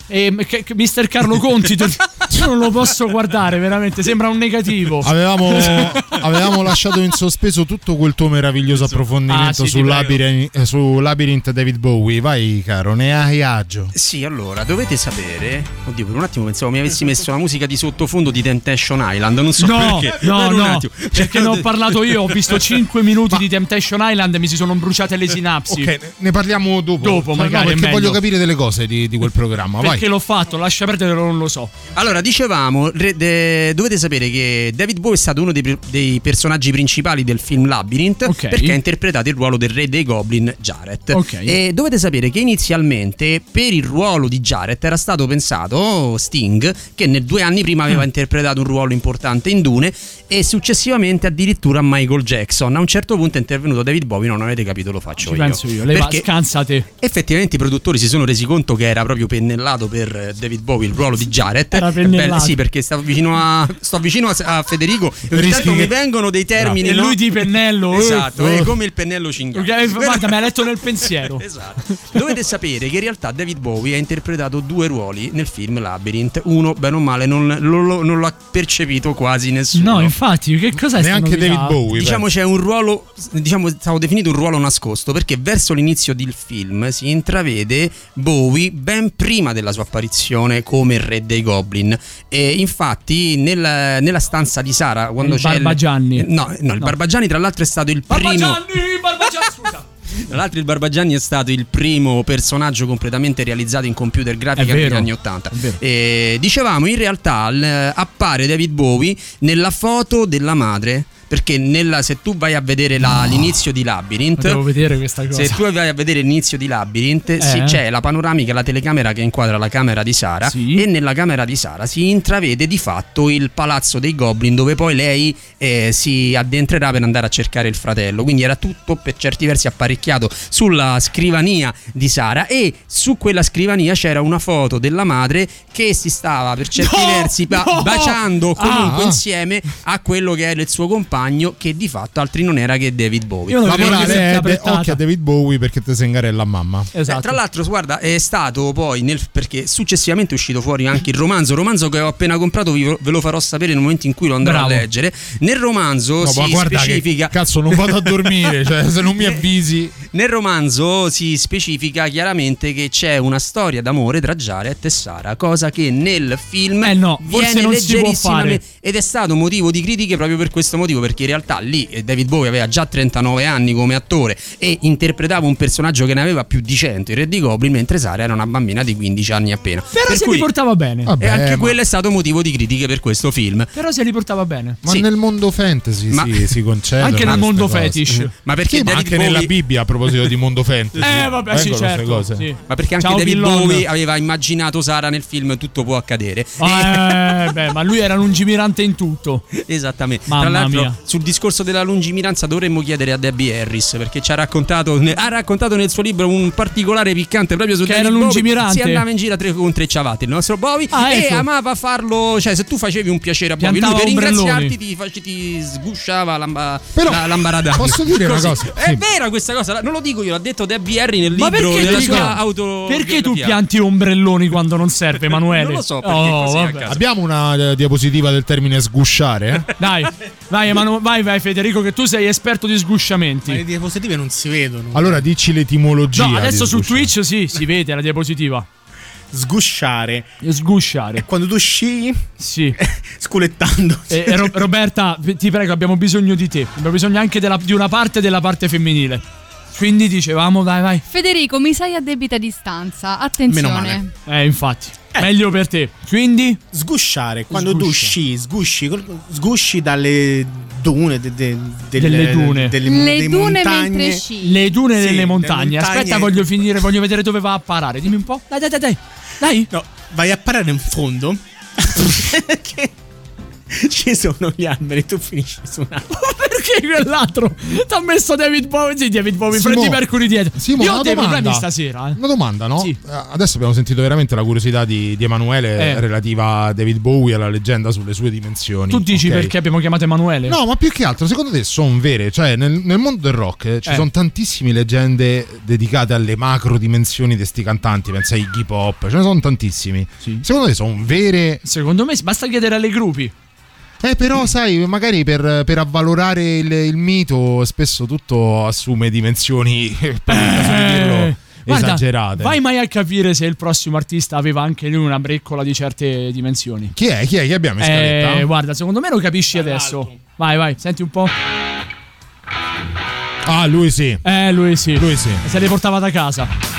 e che- che- Mister Carlo Conti io non lo posso guardare veramente sembra un negativo Avevamo, avevamo lasciato in sospeso tutto quel tuo meraviglioso approfondimento Ah, sì, su. Labyrinth, eh, su Labyrinth David Bowie. Vai, caro, ne hai agio. Sì, allora, dovete sapere. Oddio, per un attimo pensavo mi avessi messo la musica di sottofondo di Temptation Island. Non so No, perché. no, Per no, perché ne ho parlato io, ho visto 5 minuti di Temptation Island e mi si sono bruciate le sinapsi. Ok, ne parliamo dopo. Dopo, Cioè, magari, no, perché voglio capire delle cose di, di quel programma. Vai. Perché l'ho fatto, lascia perdere, non lo so. Allora, dicevamo, re- de- dovete sapere che David Bowie è stato uno dei, dei personaggi principali del film Labyrinth Ok. perché ha interpretato il ruolo del re dei Goblin Jared. Ok. E dovete sapere che inizialmente per il ruolo di Jared era stato pensato Sting, che nel due anni prima Mm. aveva interpretato un ruolo importante in Dune, e successivamente addirittura Michael Jackson. A un certo punto è intervenuto David Bowie, non avete capito, lo faccio Ci io. penso io, lei va, scansate. Effettivamente i produttori si sono resi conto che era proprio pennellato per David Bowie il ruolo di Jared. Beh, sì, perché stavo vicino a, sto vicino a, a Federico e ogni Rischi tanto che- mi vengono dei termini. E no? lui di pennello. Esatto, Eh. è come il pennello cinghiale. Guarda, mi ha letto nel pensiero. Esatto. Dovete sapere che in realtà David Bowie ha interpretato due ruoli nel film Labyrinth. Uno, bene o male, non, lo- lo- non l'ha percepito quasi nessuno. No, infatti, che cos'è Neanche? David Bowie. Diciamo c'è un ruolo, diciamo stavo definito un ruolo nascosto perché verso l'inizio del film si intravede Bowie ben prima della sua apparizione come il re dei Goblin. E infatti nel- nella stanza di Sara quando Il c'è Barbagianni. no, no, il Barbagianni tra l'altro è stato il primo Barbagianni, Barbagianni, scusa. tra l'altro il Barbagianni è stato il primo personaggio completamente realizzato in computer grafica negli anni 80. è vero. E dicevamo in realtà l- appare David Bowie nella foto della madre. Perché nella- se tu vai a vedere la- l'inizio di Labyrinth, Devo vedere questa cosa. se tu vai a vedere l'inizio di Labyrinth, sì, Eh. c'è la panoramica, la telecamera che inquadra la camera di Sara. Sì. E nella camera di Sara si intravede di fatto il palazzo dei Goblin, dove poi lei eh, si addentrerà per andare a cercare il fratello. Quindi era tutto per certi versi apparecchiato sulla scrivania di Sara. E su quella scrivania c'era una foto della madre che si stava per certi No! versi ba- No! baciando comunque Ah. insieme a quello che era il suo compagno, che di fatto altri non era che David Bowie. Io non che è de- occhio a David Bowie perché te sengarella a mamma. Esatto. Eh, tra l'altro, guarda, è stato poi nel, perché successivamente è uscito fuori anche il romanzo. Romanzo che ho appena comprato, vi- ve lo farò sapere nel momento in cui lo andrò Bravo. a leggere. Nel romanzo No, si ma guarda specifica. cazzo non vado a dormire, cioè se non mi avvisi. Nel romanzo si specifica chiaramente che c'è una storia d'amore tra Jared e Sara, cosa che nel film Eh no, forse viene non si può fare. ed è stato motivo di critiche proprio per questo motivo, perché in realtà lì eh, David Bowie aveva già 39 anni come attore e interpretava un personaggio che ne aveva più di 100, il Re di Goblin, mentre Sara era una bambina di 15 anni appena. Però Per se cui- li portava bene. Vabbè, e anche ma- quello è stato motivo di critiche per questo film. Però se li portava bene. Ma Sì. nel mondo fantasy Ma- si, si concedono Anche nel mondo cose. fetish. Ma perché Sì, ma anche Bowie nella Bibbia a proposito di mondo fantasy. Eh vabbè, sì, certo. cose. sì. Ma perché anche Ciao, David Pillon. Bowie aveva immaginato Sara nel film Tutto può accadere. Ah, eh, beh, ma lui era lungimirante in tutto. Esattamente. Mamma Tra l'altro, mia. Sul discorso della lungimiranza dovremmo chiedere a Debbie Harris perché ci ha raccontato, ha raccontato nel suo libro un particolare piccante proprio su Che David era Bowie. lungimirante? Si andava in giro a tre con tre ciabatte il nostro Bowie Ah, e ecco. amava farlo, cioè se tu facevi un piacere a Bowie, lui Piantava per ombrelloni. ringraziarti ti, ti sgusciava l'amba, Però, la, l'ambaradana. posso dire una cosa? È Sì. vera questa cosa, non lo dico io, l'ha detto Debbie Harry nel Ma libro della dico- sua auto perché tu pianti ombrelloni quando non serve, Emanuele? Non lo so, perché Oh, così a vabbè. caso. Abbiamo una eh, diapositiva del termine sgusciare? eh? Dai, vai, Emanu- vai, vai, Federico, che tu sei esperto di Ma le sgusciamenti. diapositive non si vedono. Allora dici l'etimologia. No, adesso su. Twitch sì, si vede la diapositiva. Sgusciare. Sgusciare. Quando tu sci Sì. sculettando. E, e Ro- Roberta, ti prego, abbiamo bisogno di te. Abbiamo bisogno anche della- di una parte della parte femminile. Quindi dicevamo, vai, vai. Federico, mi sai a debita distanza. Attenzione. Meno male. Eh, infatti. Meglio per te. Quindi, Sgusciare, quando tu Sguscia. sci, sgusci, sgusci dalle dune, de- de- delle, Delle dune. delle, Le dune montagne. mentre sci. le dune Sì, delle le montagne. montagne. Aspetta, voglio finire, voglio vedere dove va a parare. Dimmi un po'. Dai, dai, dai, dai. Dai. No, vai a parare in fondo. Che- Ci sono gli alberi, tu finisci su un albero. Perché quell'altro ti ha messo David Bowie? Sì, David Bowie, Simo- Freddie Mercury dietro. Simo, Io ho dei domanda. problemi stasera. eh. Una domanda, no? Sì. Eh, Adesso abbiamo sentito veramente la curiosità di, di Emanuele Eh. relativa a David Bowie e alla leggenda sulle sue dimensioni. Tu dici ok? perché abbiamo chiamato Emanuele? No, ma più che altro, secondo te sono vere? Cioè, nel, nel mondo del rock eh, ci Eh. sono tantissime leggende dedicate alle macro dimensioni di sti cantanti. Pensa ai hip hop, ce ne sono tantissimi. Secondo te sono vere? Secondo me basta chiedere alle gruppi. Eh, però, sai, magari per, per avvalorare il, il mito, spesso tutto assume dimensioni, per il caso di dirlo, Eh, Guarda, esagerate. Vai mai a capire se il prossimo artista aveva anche lui una breccola di certe dimensioni. Chi è? Chi è? Chi abbiamo in scaletta? Eh, guarda, secondo me lo capisci adesso. Vai, vai, senti un po'. Ah, lui sì. Eh, lui sì. Lui sì. Se le portava da casa.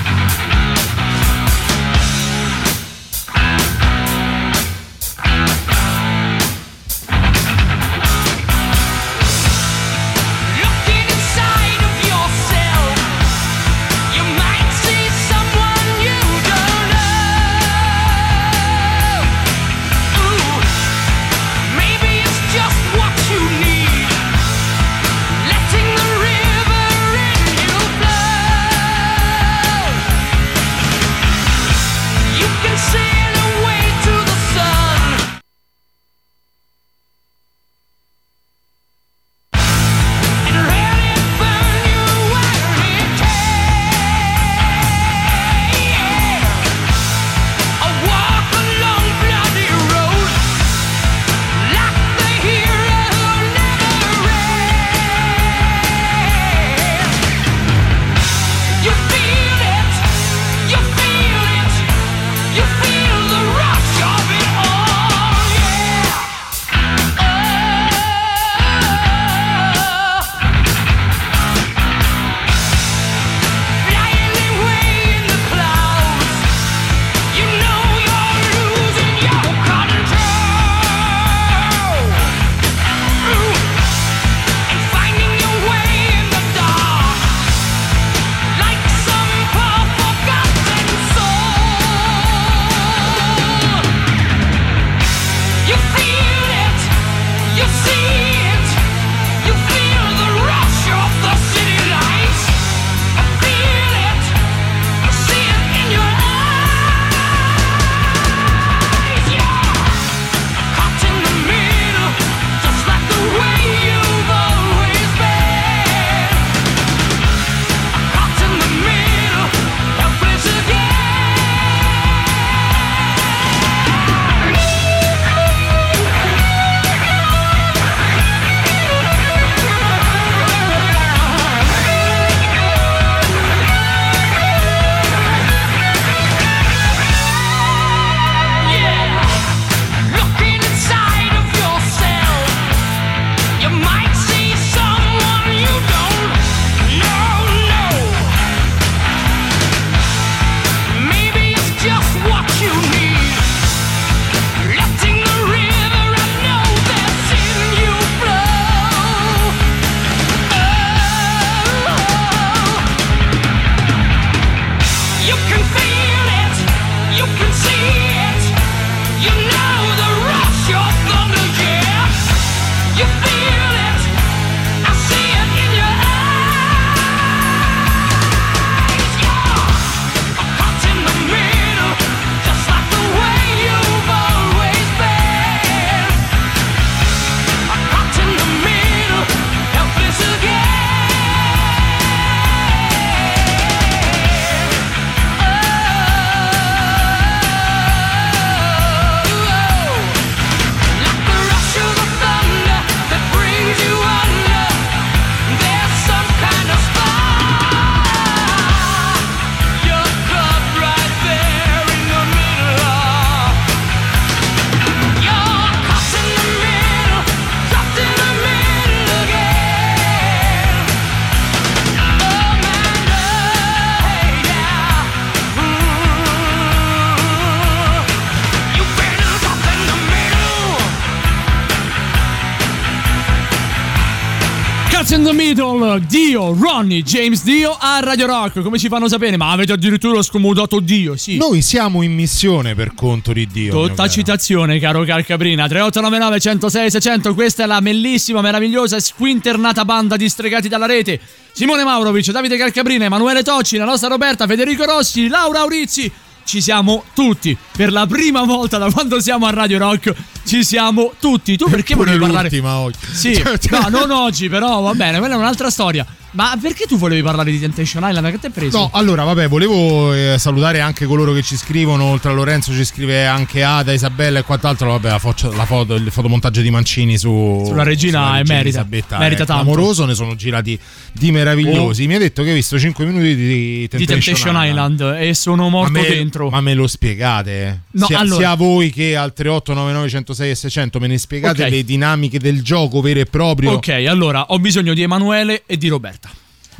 Middle, Dio, Ronnie, James Dio a Radio Rock. Come ci fanno sapere? Ma avete addirittura scomodato Dio, sì. Noi siamo in missione per conto di Dio. Tutta citazione, caro Calcabrina. 3899 106 600. Questa è la bellissima, meravigliosa e squinternata banda di stregati dalla rete. Simone Maurovic, Davide Calcabrina, Emanuele Tocci, la nostra Roberta, Federico Rossi, Laura Aurizzi. Ci siamo tutti. Per la prima volta da quando siamo a Radio Rock, ci siamo tutti. Tu perché volevi parlare? l'ultima oggi. Sì, no, non oggi, però va bene, quella è un'altra storia. Ma perché tu volevi parlare di Temptation Island? Che ti hai preso? No, allora, vabbè, volevo eh, salutare anche coloro che ci scrivono. Oltre a Lorenzo ci scrive anche Ada, Isabella e quant'altro. Vabbè, la, fo- la foto, il fotomontaggio di Mancini su, Sulla regina è merita. Elisabetta Merita è tanto. clamoroso, ne sono girati di meravigliosi. Oh. Mi ha detto che hai visto 5 minuti di Temptation, di Temptation Island. e sono morto ma me, dentro. Ma me lo spiegate? No, sia, allora- sia voi che al 3899 106 e 600 me ne spiegate Ok. le dinamiche del gioco vero e proprio? Ok, allora ho bisogno di Emanuele e di Roberta.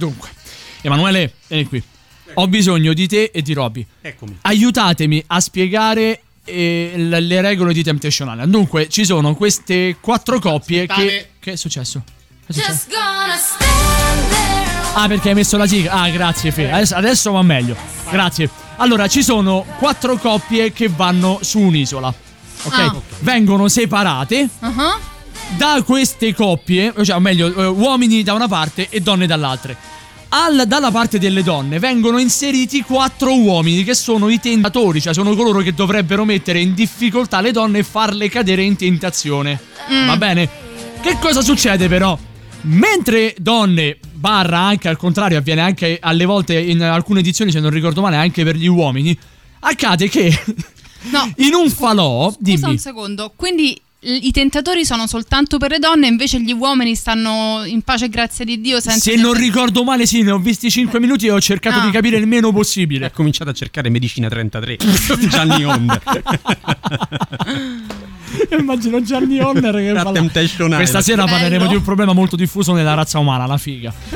Dunque, Emanuele, vieni qui. Ho bisogno di te e di Robby. Eccomi. Aiutatemi a spiegare eh, le le regole di Temptation Island. Dunque, ci sono queste quattro coppie che. Che è successo? Che è successo? Ah, perché hai messo la sigla. Ah, grazie, Fe. Adesso, adesso va meglio. Grazie. Allora, ci sono quattro coppie che vanno su un'isola. Ok? Ah. Vengono separate Ah. Da queste coppie, cioè, o meglio, eh, uomini da una parte e donne dall'altra. Al- dalla parte delle donne vengono inseriti quattro uomini che sono i tentatori, cioè sono coloro che dovrebbero mettere in difficoltà le donne e farle cadere in tentazione. Mm. Va bene? Che cosa succede però? Mentre donne, barra anche al contrario, avviene anche alle volte in alcune edizioni, se non ricordo male, anche per gli uomini, accade che No. in un falò, Scusa dimmi, un secondo, quindi i tentatori sono soltanto per le donne, invece gli uomini stanno in pace grazie di Dio senza se non ricordo male, sì, ne ho visti 5 minuti e ho cercato Ah. di capire il meno possibile. Ha cominciato a cercare Medicina 33. Gianni Onder. Immagino Gianni Honner che Da parla-. Questa sera Bello. parleremo di un problema molto diffuso nella razza umana, la figa.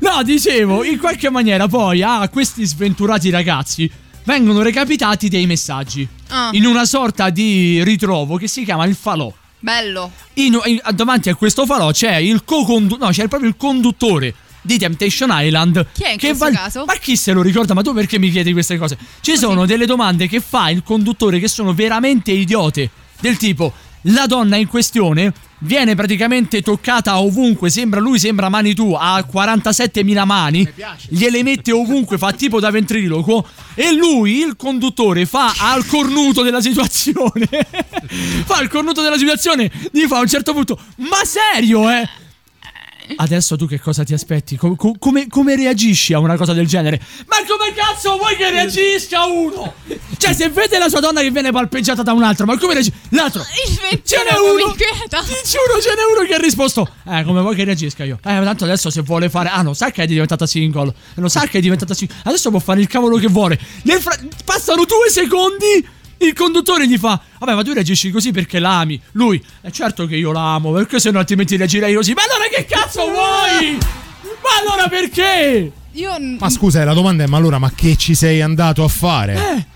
no, dicevo, in qualche maniera poi a questi sventurati ragazzi vengono recapitati dei messaggi Ah. in una sorta di ritrovo che si chiama il falò. Bello. In- in- davanti a questo falò c'è il co-conduttore, no, c'è proprio il conduttore di Temptation Island. Chi è in che questo caso? Ma chi se lo ricorda? Ma tu perché mi chiedi queste cose? Ci sono delle domande che fa il conduttore che sono veramente idiote. Del tipo, la donna in questione viene praticamente toccata ovunque, sembra lui sembra Manitou, ha 47.000 mani, gliele mette ovunque, fa tipo da ventriloquo e lui, il conduttore, fa al cornuto della situazione, fa il cornuto della situazione, gli fa a un certo punto, ma serio eh? Adesso tu che cosa ti aspetti? Com- com- come, come reagisci a una cosa del genere? Ma come cazzo vuoi che reagisca uno? Cioè, se vede la sua donna che viene palpeggiata da un altro, ma come reagisce? L'altro, ce n'è uno. Ti giuro, ce n'è uno che ha risposto: Eh, come vuoi che reagisca io? Eh, tanto adesso se vuole fare. Ah, non sa che è diventata single. Non sa che è diventata single. Adesso può fare il cavolo che vuole. Nel fra- passano due secondi. Il conduttore gli fa: Vabbè, ma tu reagisci così perché l'ami. Lui, è certo che io l'amo, perché se no altrimenti reagirei così. Ma allora che cazzo vuoi? Ma allora perché? Io Ma scusa, eh, la domanda è: ma allora, ma che ci sei andato a fare? Eh.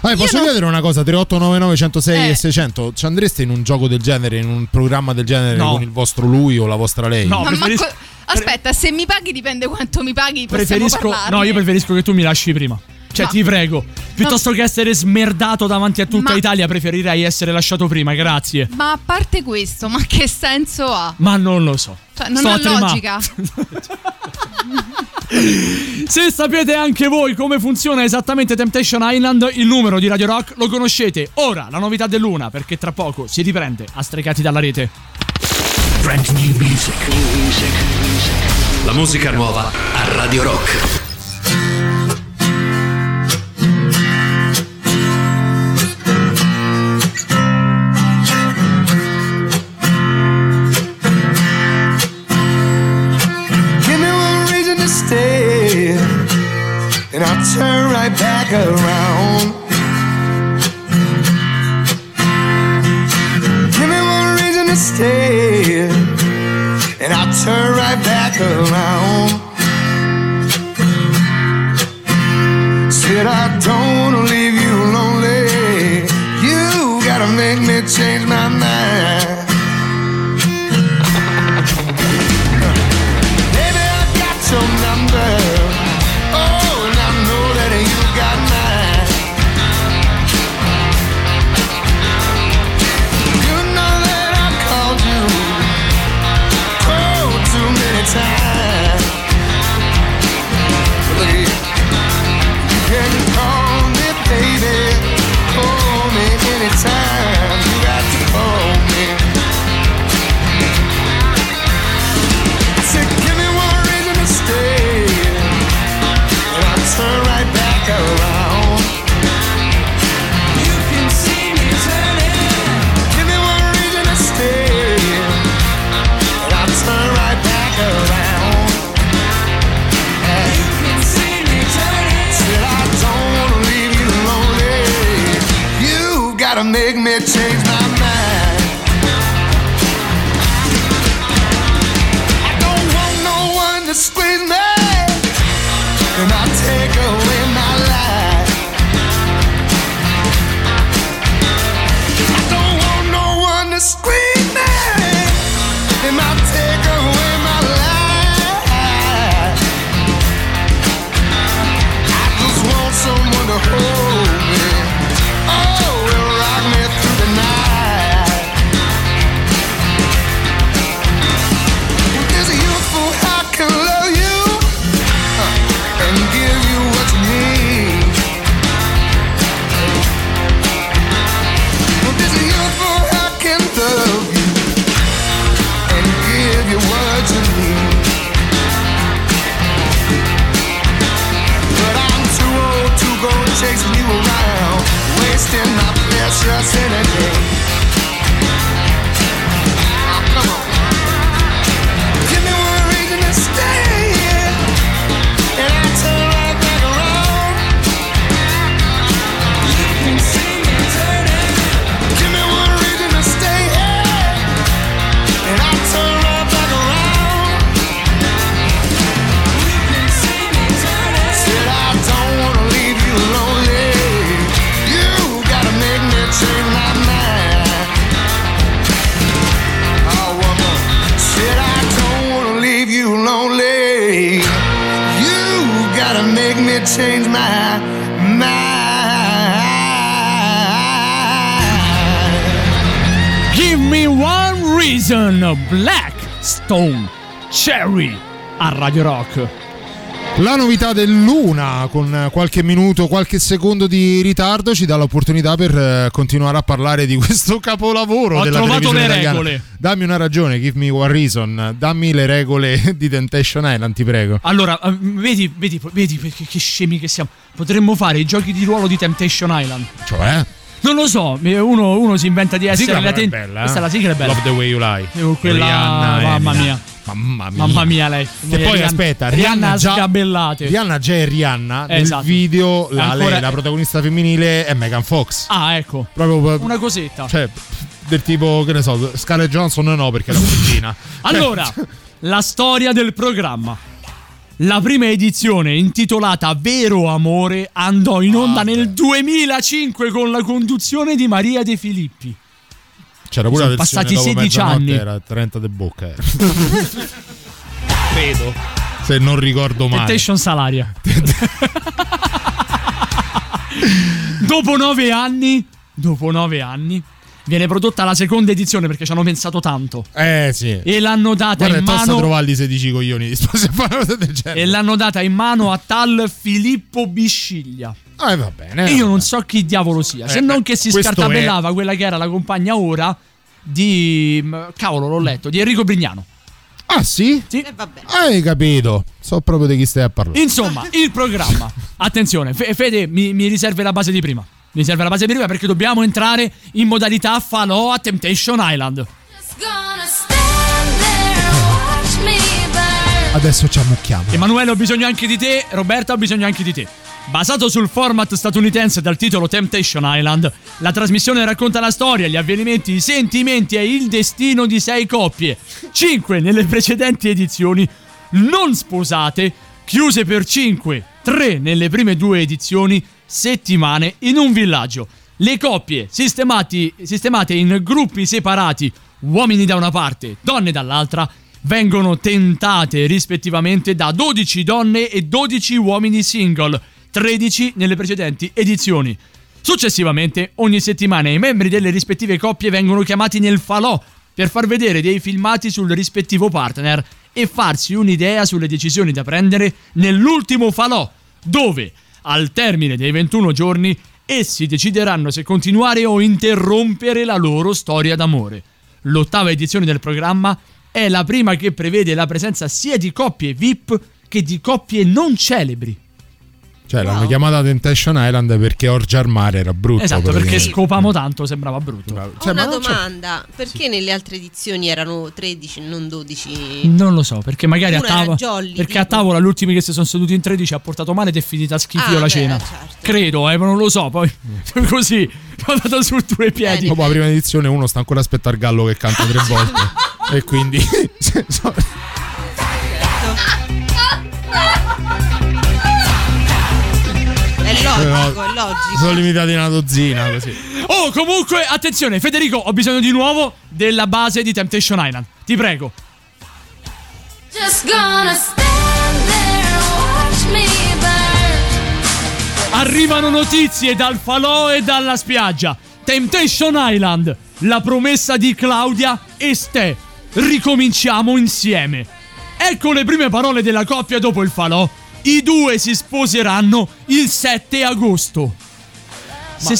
Vabbè, posso non- chiedere una cosa? 3899 106 Eh. e 600. Ci andreste in un gioco del genere, in un programma del genere No. con il vostro lui o la vostra lei? No. Ma preferisco- manco- Aspetta, se mi paghi dipende quanto mi paghi. Preferisco. parlarne. No, io preferisco che tu mi lasci prima. Cioè, Ma- ti prego. Piuttosto che essere smerdato davanti a tutta Ma- Italia, preferirei essere lasciato prima, grazie. Ma a parte questo, ma che senso ha? Ma non lo so. Cioè, non Sto ha a tremare. logica. Se sapete anche voi come funziona esattamente Temptation Island, il numero di Radio Rock lo conoscete. Ora, la novità dell'una, perché tra poco si riprende a stregati dalla rete. Brand new music. La musica nuova a Radio Rock. And I'll turn right back around. Give me one reason to stay, and I'll turn right back around. Said I don't wanna leave you lonely. You gotta make me change my make me change Stone Cherry a Radio Rock. La novità dell'una, con qualche minuto, qualche secondo di ritardo, ci dà l'opportunità per eh, continuare a parlare di questo capolavoro Ho della trovato le italiana. regole. Dammi una ragione, give me one reason. Dammi le regole di Temptation Island, ti prego. Allora, eh, vedi, vedi, vedi che, che scemi che siamo. Potremmo fare i giochi di ruolo di Temptation Island. Cioè? Non lo so, uno, uno si inventa di essere sigla però è laten- bella, eh? Questa è la sigla è bella. Love the way you lie. Eh, Quella, Rihanna, mamma Eminem. mia. Mamma mia. Mamma mia lei. Che poi Rihanna- aspetta, Rihanna Rihanna già. Rihanna già è Rihanna. Esatto. Nel video la, Ancora- lei, la protagonista femminile è Megan Fox. Ah, ecco. Proprio Una cosetta. Cioè, del tipo, che ne so, Scarlett Johnson no, perché è la cugina. Allora, la storia del programma. La prima edizione, intitolata Vero Amore, andò in onda nel 2005 con la conduzione di Maria De Filippi. C'era pure Sono la versione passati dopo 16 mezzanotte, anni. Era 30 de bocca. Era. Credo. Se non ricordo male. Temptation Salaria. dopo nove anni, dopo nove anni, viene prodotta la seconda edizione perché ci hanno pensato tanto. Eh sì. E l'hanno data Guarda, è in mano. trovarli 16 coglioni disposti a fare una cosa del genere. E l'hanno data in mano a tal Filippo Bisciglia. Eh, va bene. E io non so chi diavolo sia, se Eh, non beh, che si scartabellava quella che era la compagna ora di. m, Cavolo, l'ho letto, di Enrico Brignano. Ah sì? E vabbè. Hai capito. So proprio di chi stai a parlare. Insomma, il programma. Attenzione, Fe- Fede mi, mi riserve la base di prima. Mi riserve la base di prima perché dobbiamo entrare in modalità falò a Temptation Island. Adesso ci ammucchiamo. Emanuele, ho bisogno anche di te. Roberta, ho bisogno anche di te. Basato sul format statunitense dal titolo Temptation Island, la trasmissione racconta la storia, gli avvenimenti, i sentimenti e il destino di sei coppie. Cinque nelle precedenti edizioni, non sposate, chiuse per cinque, tre nelle prime due edizioni, settimane in un villaggio. Le coppie sistemate in gruppi separati, uomini da una parte, donne dall'altra, vengono tentate rispettivamente da 12 donne e 12 uomini single, 13 nelle precedenti edizioni. Successivamente, ogni settimana i membri delle rispettive coppie vengono chiamati nel falò per far vedere dei filmati sul rispettivo partner e farsi un'idea sulle decisioni da prendere nell'ultimo falò, dove, al termine dei 21 giorni, essi decideranno se continuare o interrompere la loro storia d'amore. L'ottava edizione del programma è la prima che prevede la presenza sia di coppie VIP che di coppie non celebri. Cioè, l'hanno chiamata Temptation Island perché Orge al mare era brutto. Esatto, perché scopamo tanto, sembrava brutto. Ho una domanda, perché nelle altre edizioni erano 13 e non 12? Non lo so, perché magari a tavola. jolly, Perché a tavola gli ultimi che si sono seduti in 13 ha portato male ed è finita schifio Ah, la beh, cena. certo. Credo, eh, ma non lo so. Poi così ho dato su due piedi. Dopo la prima edizione uno sta ancora a aspettare il gallo che canta tre volte. e quindi. È Eh, logico, è logico. Sono limitati a una dozzina così. Oh, comunque, attenzione, Federico, ho bisogno di nuovo della base di Temptation Island. Ti prego. Just gonna stand there and watch me burn. Arrivano notizie dal falò e dalla spiaggia. Temptation Island, la promessa di Claudia e Ste. Ricominciamo insieme. Ecco le prime parole della coppia dopo il falò. I due si sposeranno il 7 agosto.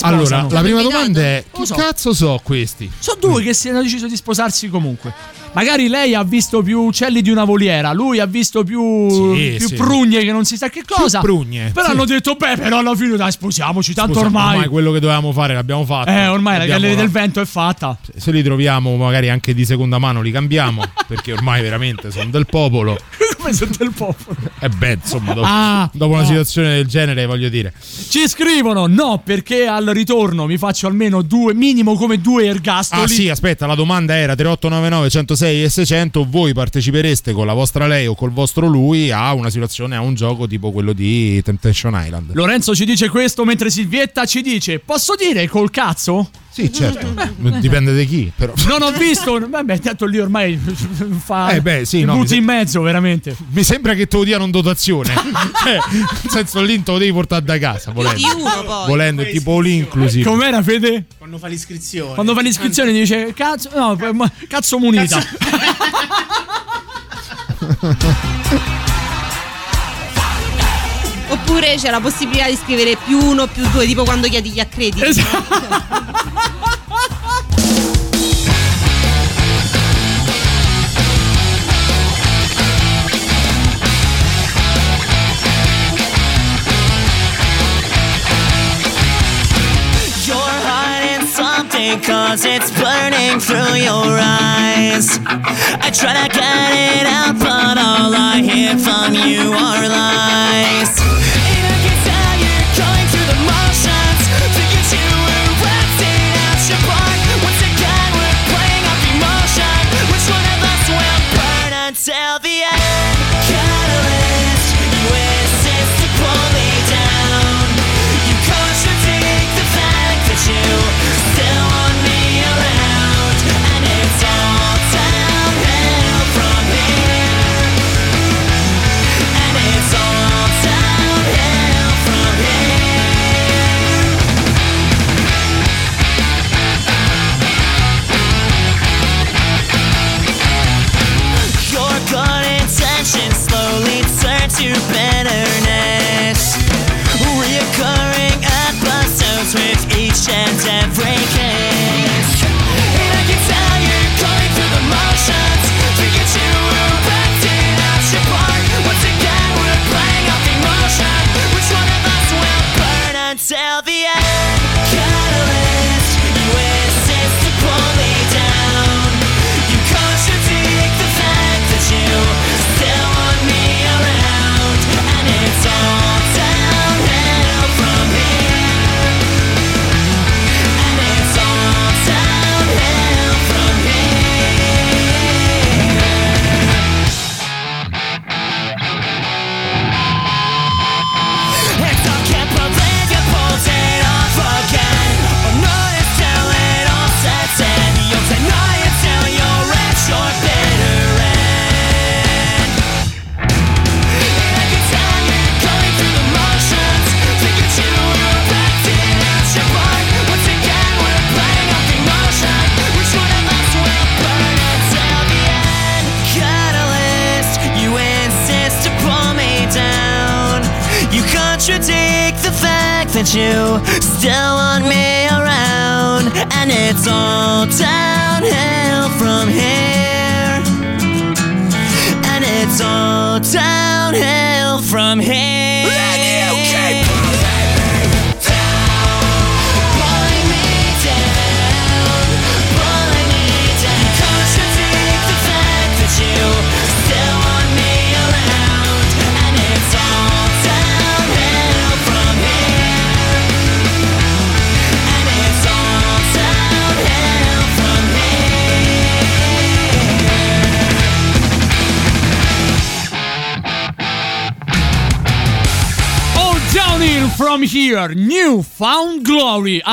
Allora, la prima domanda è: che so. cazzo so questi? Sono due che si hanno deciso di sposarsi comunque. Magari lei ha visto più uccelli di una voliera, lui ha visto più, Sì, più sì. prugne che non si sa che cosa. prugne, Però sì. hanno detto, beh, però alla fine dai, sposiamoci, tanto Scusa, ormai. quello che dovevamo fare l'abbiamo fatto. Eh, ormai la galleria del vento è fatta. Se li troviamo magari anche di seconda mano li cambiamo perché ormai veramente sono del popolo. Come sono del popolo? E beh, insomma, dopo, Ah, dopo una no. situazione del genere, voglio dire. Ci scrivono, no, perché al ritorno mi faccio almeno due, minimo come due ergastoli. Ah sì, aspetta, la domanda era 3899 106 e 600, voi partecipereste con la vostra lei o col vostro lui a una situazione, a un gioco tipo quello di Temptation Island? Lorenzo ci dice questo mentre Silvietta ci dice, posso dire col cazzo? Sì, certo, dipende da chi, però. Non ho visto, vabbè, tanto lì ormai fa... Eh beh, sì, no, butti se- in mezzo, veramente. Mi sembra che te lo diano in dotazione. cioè, nel senso lì te lo devi portare da casa, volendo. di uno poi. Volendo tipo all inclusive. Com'era Fede? Quando fa l'iscrizione. Quando fa l'iscrizione dice cazzo, no, cazzo munita. Oppure c'è la possibilità di scrivere più uno, più due, tipo quando chiedi gli accrediti. You're hiding something cause it's burning through your eyes. I try to get it out, but all I hear from you are lies.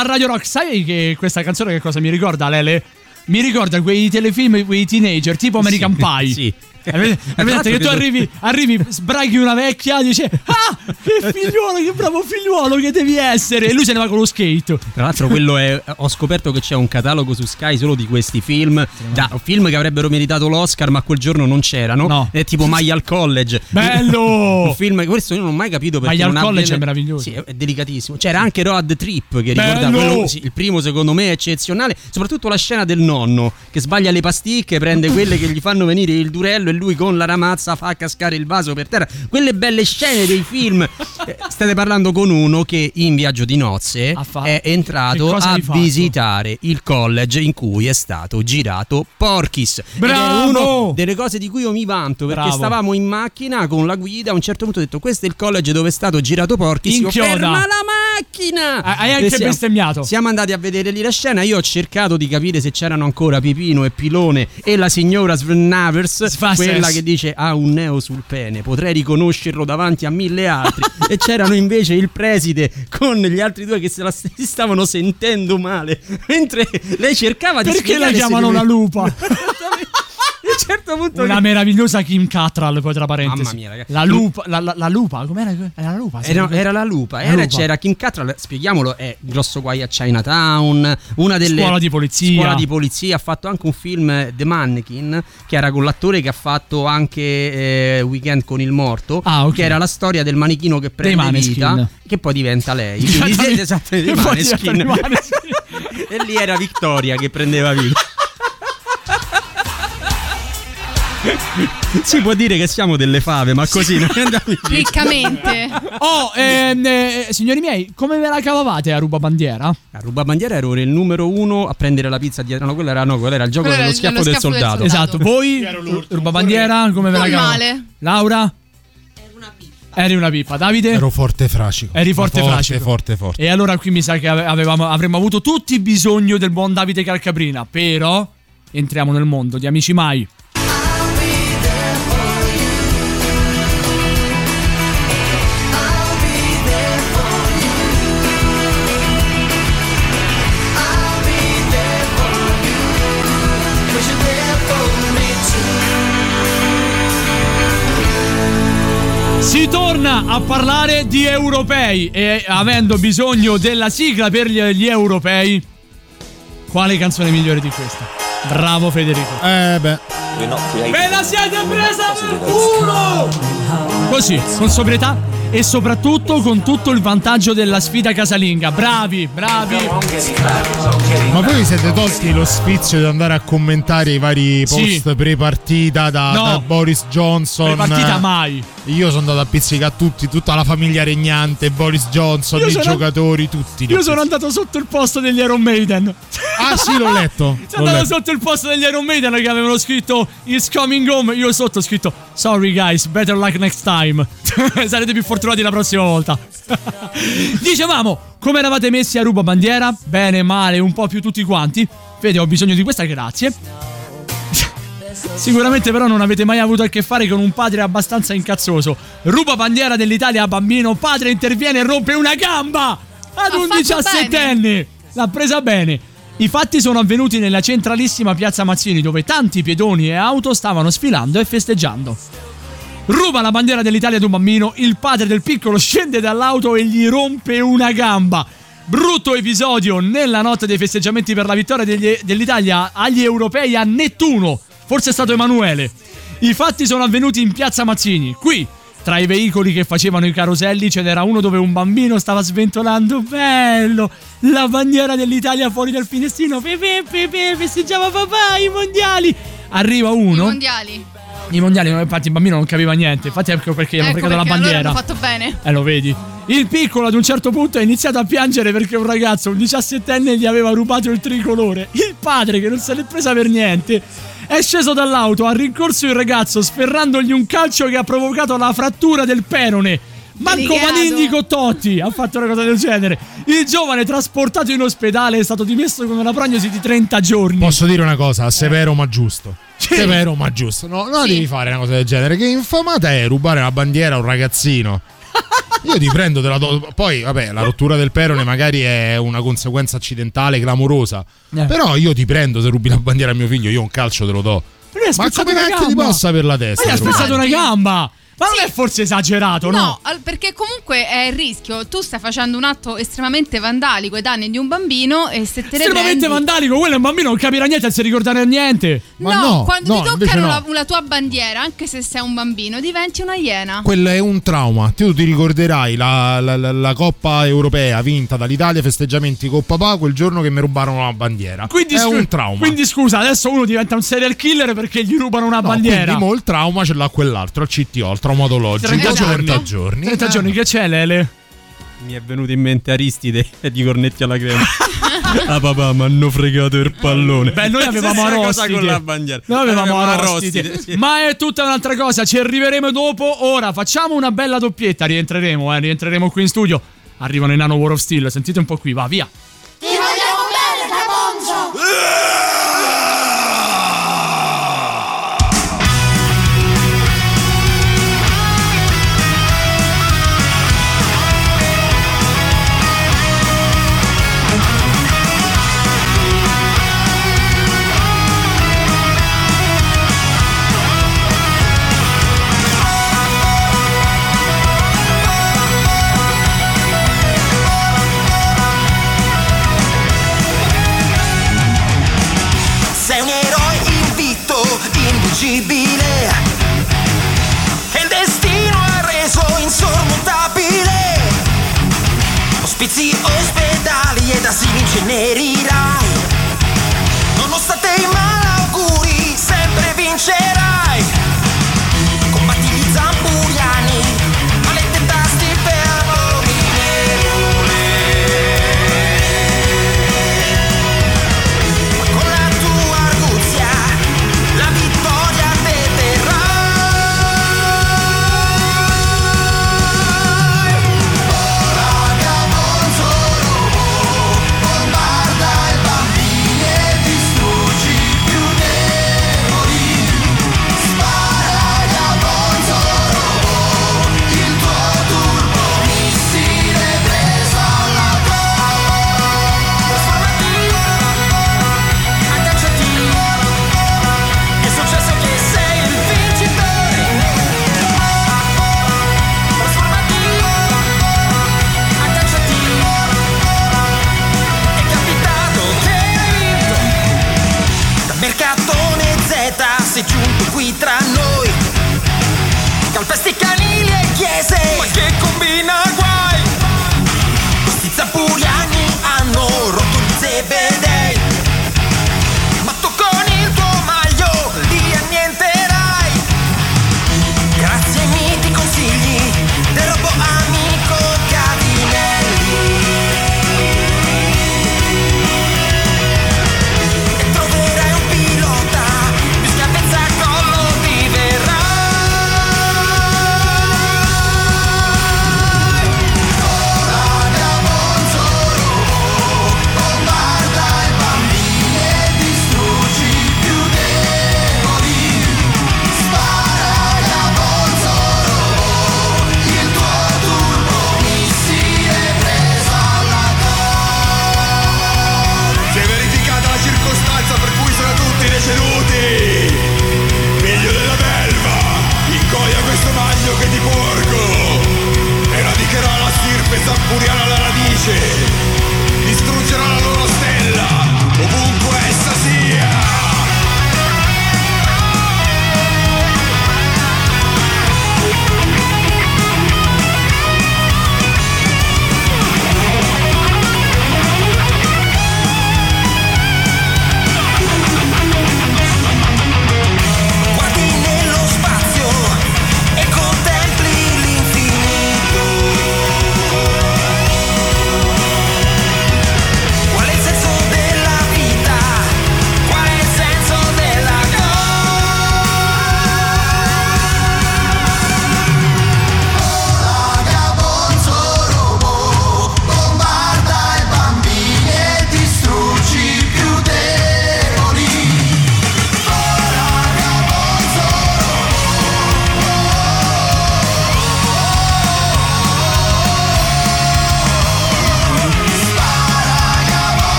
A Radio Rock. Sai che questa canzone che cosa mi ricorda, Lele? Mi ricorda quei telefilm, quei teenager, tipo American Pie. sì. L'altro che tu arrivi, arrivi, sbraghi una vecchia, dice Ah, che figliuolo, che bravo figliuolo che devi essere. E lui se ne va con lo skate. Tra l'altro, quello è. Ho scoperto che c'è un catalogo su Sky solo di questi film. Da, film che avrebbero meritato l'Oscar, ma quel giorno non c'erano. È tipo Maya al College. Bello! Un film, questo io non ho mai capito perché. Maya al College bene- è meraviglioso. Sì, è delicatissimo. C'era anche Road Trip che ricorda quello- sì, il primo, secondo me, è eccezionale. Soprattutto la scena del nonno che sbaglia le pasticche, prende quelle che gli fanno venire il durello e lui con la ramazza fa cascare il vaso per terra. Quelle belle scene dei film. Eh, State parlando con uno che in viaggio di nozze è entrato a visitare il college in cui è stato girato Porkis. Ed è Bravo! una delle cose di cui io mi vanto perché Bravo. stavamo in macchina con la guida. A un certo punto ho detto: Questo è il college dove è stato girato Porkis. Io, Inchioda. Ferma la macchina! Ah, hai anche siamo- bestemmiato. Siamo andati a vedere lì la scena. Io ho cercato di capire se c'erano ancora Pipino e Pilone e la signora Svennavers, quella ses. che dice: Ha un neo sul pene, potrei riconoscerlo davanti a mille altri. e c'erano invece il preside con gli altri due che se la si stavano sentendo male. Mentre lei cercava di Perché la chiamano la lupa? certo punto Una meravigliosa Kim Cattrall, poi tra parentesi. Mamma mia, ragazzi. La lupa, la, la- la lupa, com'era? Era la lupa? Era, era la lupa, era, lupa. c'era Kim Cattrall, spieghiamolo, è grosso guai a Chinatown, una delle Scuola di polizia. Scuola di polizia, ha fatto anche un film The Mannequin, che era con l'attore che ha fatto anche eh, Weekend con il morto, che era la storia del manichino che prende vita che poi diventa lei. Quindi, esatto, Maneskin. e lì era Victoria che prendeva vita. Si può dire che siamo delle fave, ma così non andiamo in giro. Riccamente. Oh, ehm, eh, signori miei, come ve la cavavate a ruba bandiera? A ruba bandiera ero il numero uno a prendere la pizza dietro. No, quello era, no, quello era il gioco Quello dello era schiaffo, del, schiaffo del soldato. Esatto, voi ruba bandiera, come ve la cavavate? male. Laura? Eri una pippa. Davide? Ero forte frascico. Eri forte, forte frascico. Forte, forte. E allora qui mi sa che ave- avevamo, avremmo avuto tutti bisogno del buon Davide Calcabrina. Però entriamo nel mondo di Amici Mai. Si torna a parlare di europei e avendo bisogno della sigla per gli, gli europei, quale canzone migliore di questa? Bravo Federico. Eh beh. Ve la siete presa nel culo! Così, con sobrietà e soprattutto con tutto il vantaggio della sfida casalinga. Bravi, bravi. Ma voi vi siete tolti lo sfizio di andare a commentare i vari Sì. post pre-partita da, No. da Boris Johnson? Pre-partita mai. Io sono andato a pizzicare tutti, tutta la famiglia regnante, Boris Johnson, Io i giocatori, tutti. li ho Io sono andato sotto il posto degli Iron Maiden. Ah sì, l'ho letto. Sono L'ho andato letto. sotto il posto degli Iron Maiden che avevano scritto It's coming home. Io sotto ho scritto Sorry guys, better luck next time. Sarete più fortunati la prossima volta. Dicevamo, come eravate messi a ruba bandiera? Bene, male, un po' più tutti quanti. Vede, ho bisogno di questa, grazie. Sicuramente però non avete mai avuto a che fare con un padre abbastanza incazzoso. Ruba bandiera dell'Italia a bambino, padre interviene e rompe una gamba ad un fatto 17enne. L'ha presa bene. I fatti sono avvenuti nella centralissima piazza Mazzini dove tanti pedoni e auto stavano sfilando e festeggiando. Ruba la bandiera dell'Italia ad un bambino, il padre del piccolo scende dall'auto e gli rompe una gamba. Brutto episodio nella notte dei festeggiamenti per la vittoria degli- dell'Italia agli europei a Nettuno. Forse è stato Emanuele. I fatti sono avvenuti in piazza Mazzini. Qui, tra i veicoli che facevano i caroselli, ce n'era uno dove un bambino stava sventolando. Bello! La bandiera dell'Italia fuori dal finestrino. Pepe, pepe, festeggiava papà, i mondiali. Arriva uno. I mondiali. I mondiali, infatti, il bambino non capiva niente. Infatti, ecco perché gli hanno Ecco fregato la allora bandiera. hanno fatto bene. Eh, lo vedi. Il piccolo ad un certo punto ha iniziato a piangere perché un ragazzo, un 17enne, gli aveva rubato il tricolore. Il padre, che non se l'è presa per niente, è sceso dall'auto, ha rincorso il ragazzo, sferrandogli un calcio che ha provocato la frattura del perone. Manco. Manini Cottotti ha fatto una cosa del genere. Il giovane trasportato in ospedale è stato dimesso con una prognosi di 30 giorni. Posso dire una cosa, severo ma giusto. Severo ma giusto. No, non Sì. devi fare una cosa del genere. Che infamata è rubare la bandiera a un ragazzino. Io ti prendo, te la do. Poi, vabbè, la rottura del perone magari è una conseguenza accidentale clamorosa. Eh. Però io ti prendo se rubi la bandiera a mio figlio, io un calcio te lo do. Ma come una cacchio ti possa per la Ma testa? gli ha spezzato una gamba. Ma non è forse esagerato, no? No, perché comunque è il rischio. Tu stai facendo un atto estremamente vandalico ai danni di un bambino e se te ne Estremamente prendi... vandalico, quello è un bambino, non capirà niente, non si ricorderà niente. no, quando ti toccano la, la tua bandiera, anche se sei un bambino, diventi una iena. Quello è un trauma. Tu ti ricorderai la, la- la- la Coppa Europea vinta dall'Italia, festeggiamenti con papà, quel giorno che mi rubarono la bandiera. Quindi, è scu- un trauma. quindi scusa, adesso uno diventa un serial killer perché gli rubano una No, bandiera. Quindi mo il trauma ce l'ha quell'altro, il CTO, il traumatologico. 30 giorni. 30 giorni. 30 giorni, che c'è Lele? Mi è venuto in mente Aristide di cornetti alla crema. ah papà, mi hanno fregato il pallone. Beh, noi avevamo Arostide. con la bandiera. Noi avevamo Avevamo Arostide. Arostide, sì. Ma è tutta un'altra cosa, ci arriveremo dopo. Ora facciamo una bella doppietta, rientreremo, eh, rientreremo qui in studio. Arrivano i Nano War of Steel, sentite un po' qui, va, via. Ti vogliamo bene, Caponzo! Neri.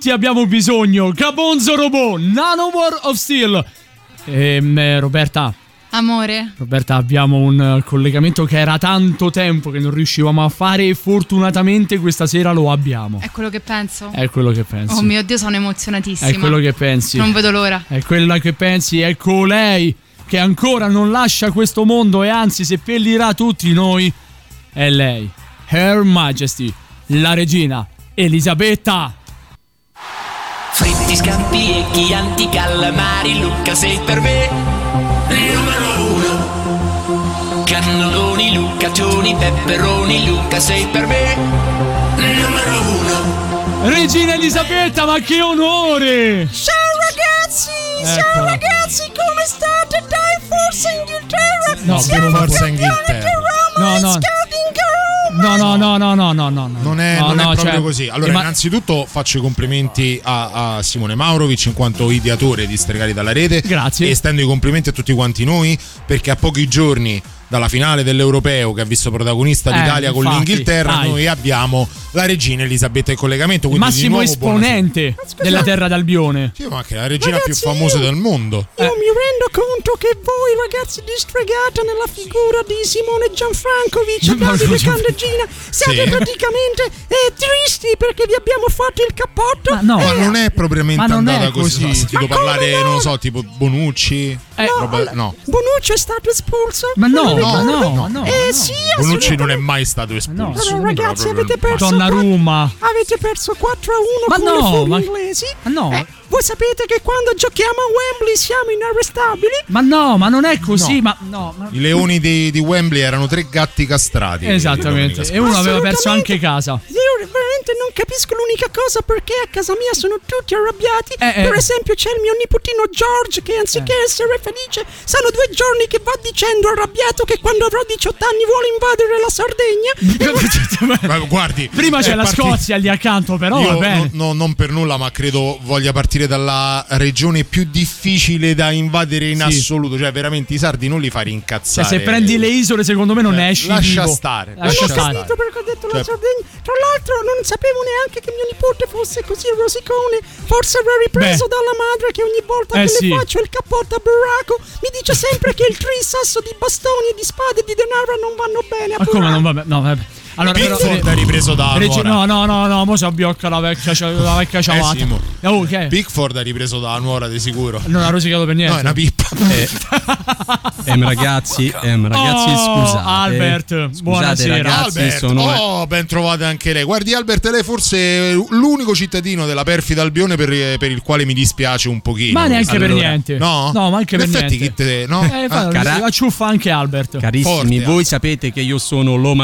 Tutti abbiamo bisogno, Gabonzo Robot, Nanowar of Steel. Ehm, eh, Roberta, Amore, Roberta, abbiamo un eh, collegamento che era tanto tempo che non riuscivamo a fare e fortunatamente questa sera lo abbiamo. è quello che penso. È quello che pensi. Oh mio Dio, sono emozionatissima. È quello che pensi. Non vedo l'ora. È quella che pensi, è colei che ancora non lascia questo mondo e anzi seppellirà tutti noi. È lei, Her Majesty, la regina Elisabetta. Fritti, scampi e chianti, calamari, Luca sei per me il numero uno. Cannelloni, lucaccioni, peperoni, Luca sei per me il numero uno. Regina Elisabetta, ma che onore! Ciao ragazzi, ciao Eccola. ragazzi, come state? Dai, forza Inghilterra! No, Siamo forza campioni Inghilterra. No, no. Girl! No, no, no, no, no, no, no, no. Non è, No, non è no, proprio cioè, così. Allora, ma- innanzitutto faccio i complimenti a, a Simone Maurovic in quanto ideatore di Stregati dalla rete. Grazie. E estendo i complimenti a tutti quanti noi perché a pochi giorni dalla finale dell'Europeo che ha visto protagonista Eh, l'Italia con infatti, l'Inghilterra, dai. noi abbiamo la regina Elisabetta in collegamento. il Quindi di massimo esponente della terra d'Albione. Sì, ma anche la regina Ragazzi, più famosa io- del mondo. Eh. Io mi rendo conto che voi ragazzi di Stregata nella figura di Simone Gianfrancovic e Davide scusa- Candeggina siete Sì. praticamente eh, tristi perché vi abbiamo fatto il cappotto. Ma no. Ma Eh, non è propriamente Ma non è andata così. così. Ho sentito parlare, no? non lo so, tipo Bonucci. Eh, roba- no. Bonucci è stato espulso. Ma no, No, ma no, Eh no. sì, Bonucci non è mai stato espulso. no, ragazzi, avete perso Donnarumma. Avete perso 4 a 1 Ma con no, ma- inglesi. ma no. Eh, voi sapete che quando giochiamo a Wembley siamo inarrestabili? Ma no, ma non è così, ma no, ma- I leoni di, di Wembley erano tre gatti castrati. Esattamente. E uno aveva perso anche casa. Io veramente non capisco l'unica cosa perché a casa mia sono tutti arrabbiati. Eh, eh. Per esempio c'è il mio nipotino George che anziché essere felice sono due giorni che va dicendo arrabbiato che quando avrò 18 anni vuole invadere la Sardegna. Ma guardi, Prima c'è la parti- Scozia lì accanto, però Io va bene. no- no- non per nulla, ma credo voglia partire dalla regione più difficile da invadere in Sì. assoluto. Cioè, veramente i sardi non li fai Cioè, rincazzare. se prendi le isole, secondo me non Eh, esci lascia vivo. stare, Lascia Non ho stare. capito perché ho detto la Cioè- Sardegna. Tra l'altro non sapevo neanche che mio nipote fosse così rosicone. Forse avrà ripreso Beh. dalla madre che ogni volta Eh che sì. le faccio il cappotto a burraco mi dice sempre che il trisasso di bastoni, di spade e di denaro non vanno bene. a Ma come non va bene? No, vabbè. Allora, però, Pickford ha ripreso da Regi- nuora. no, no, no, no, mo si abbiocca la vecchia, la vecchia ciavata. Eh sì. Oh, che? Pickford ha ripreso da nuora di sicuro. Non ha rosicato per niente. No, è una pippa. Ehm, ragazzi, ehm, ragazzi, Oh, scusate. Albert, Scusate, buonasera. ragazzi, Albert, sono oh, ben trovate anche lei. Guardi, Albert, lei forse è l'unico cittadino della perfida Albione per, per il quale mi dispiace un pochino. Ma neanche per Allora, niente. No? No, ma anche In per effetti, niente. chi te- no? Eh, Ah, cara- la ciuffa anche Albert. Carissimi, Forte, voi sapete che io sono lo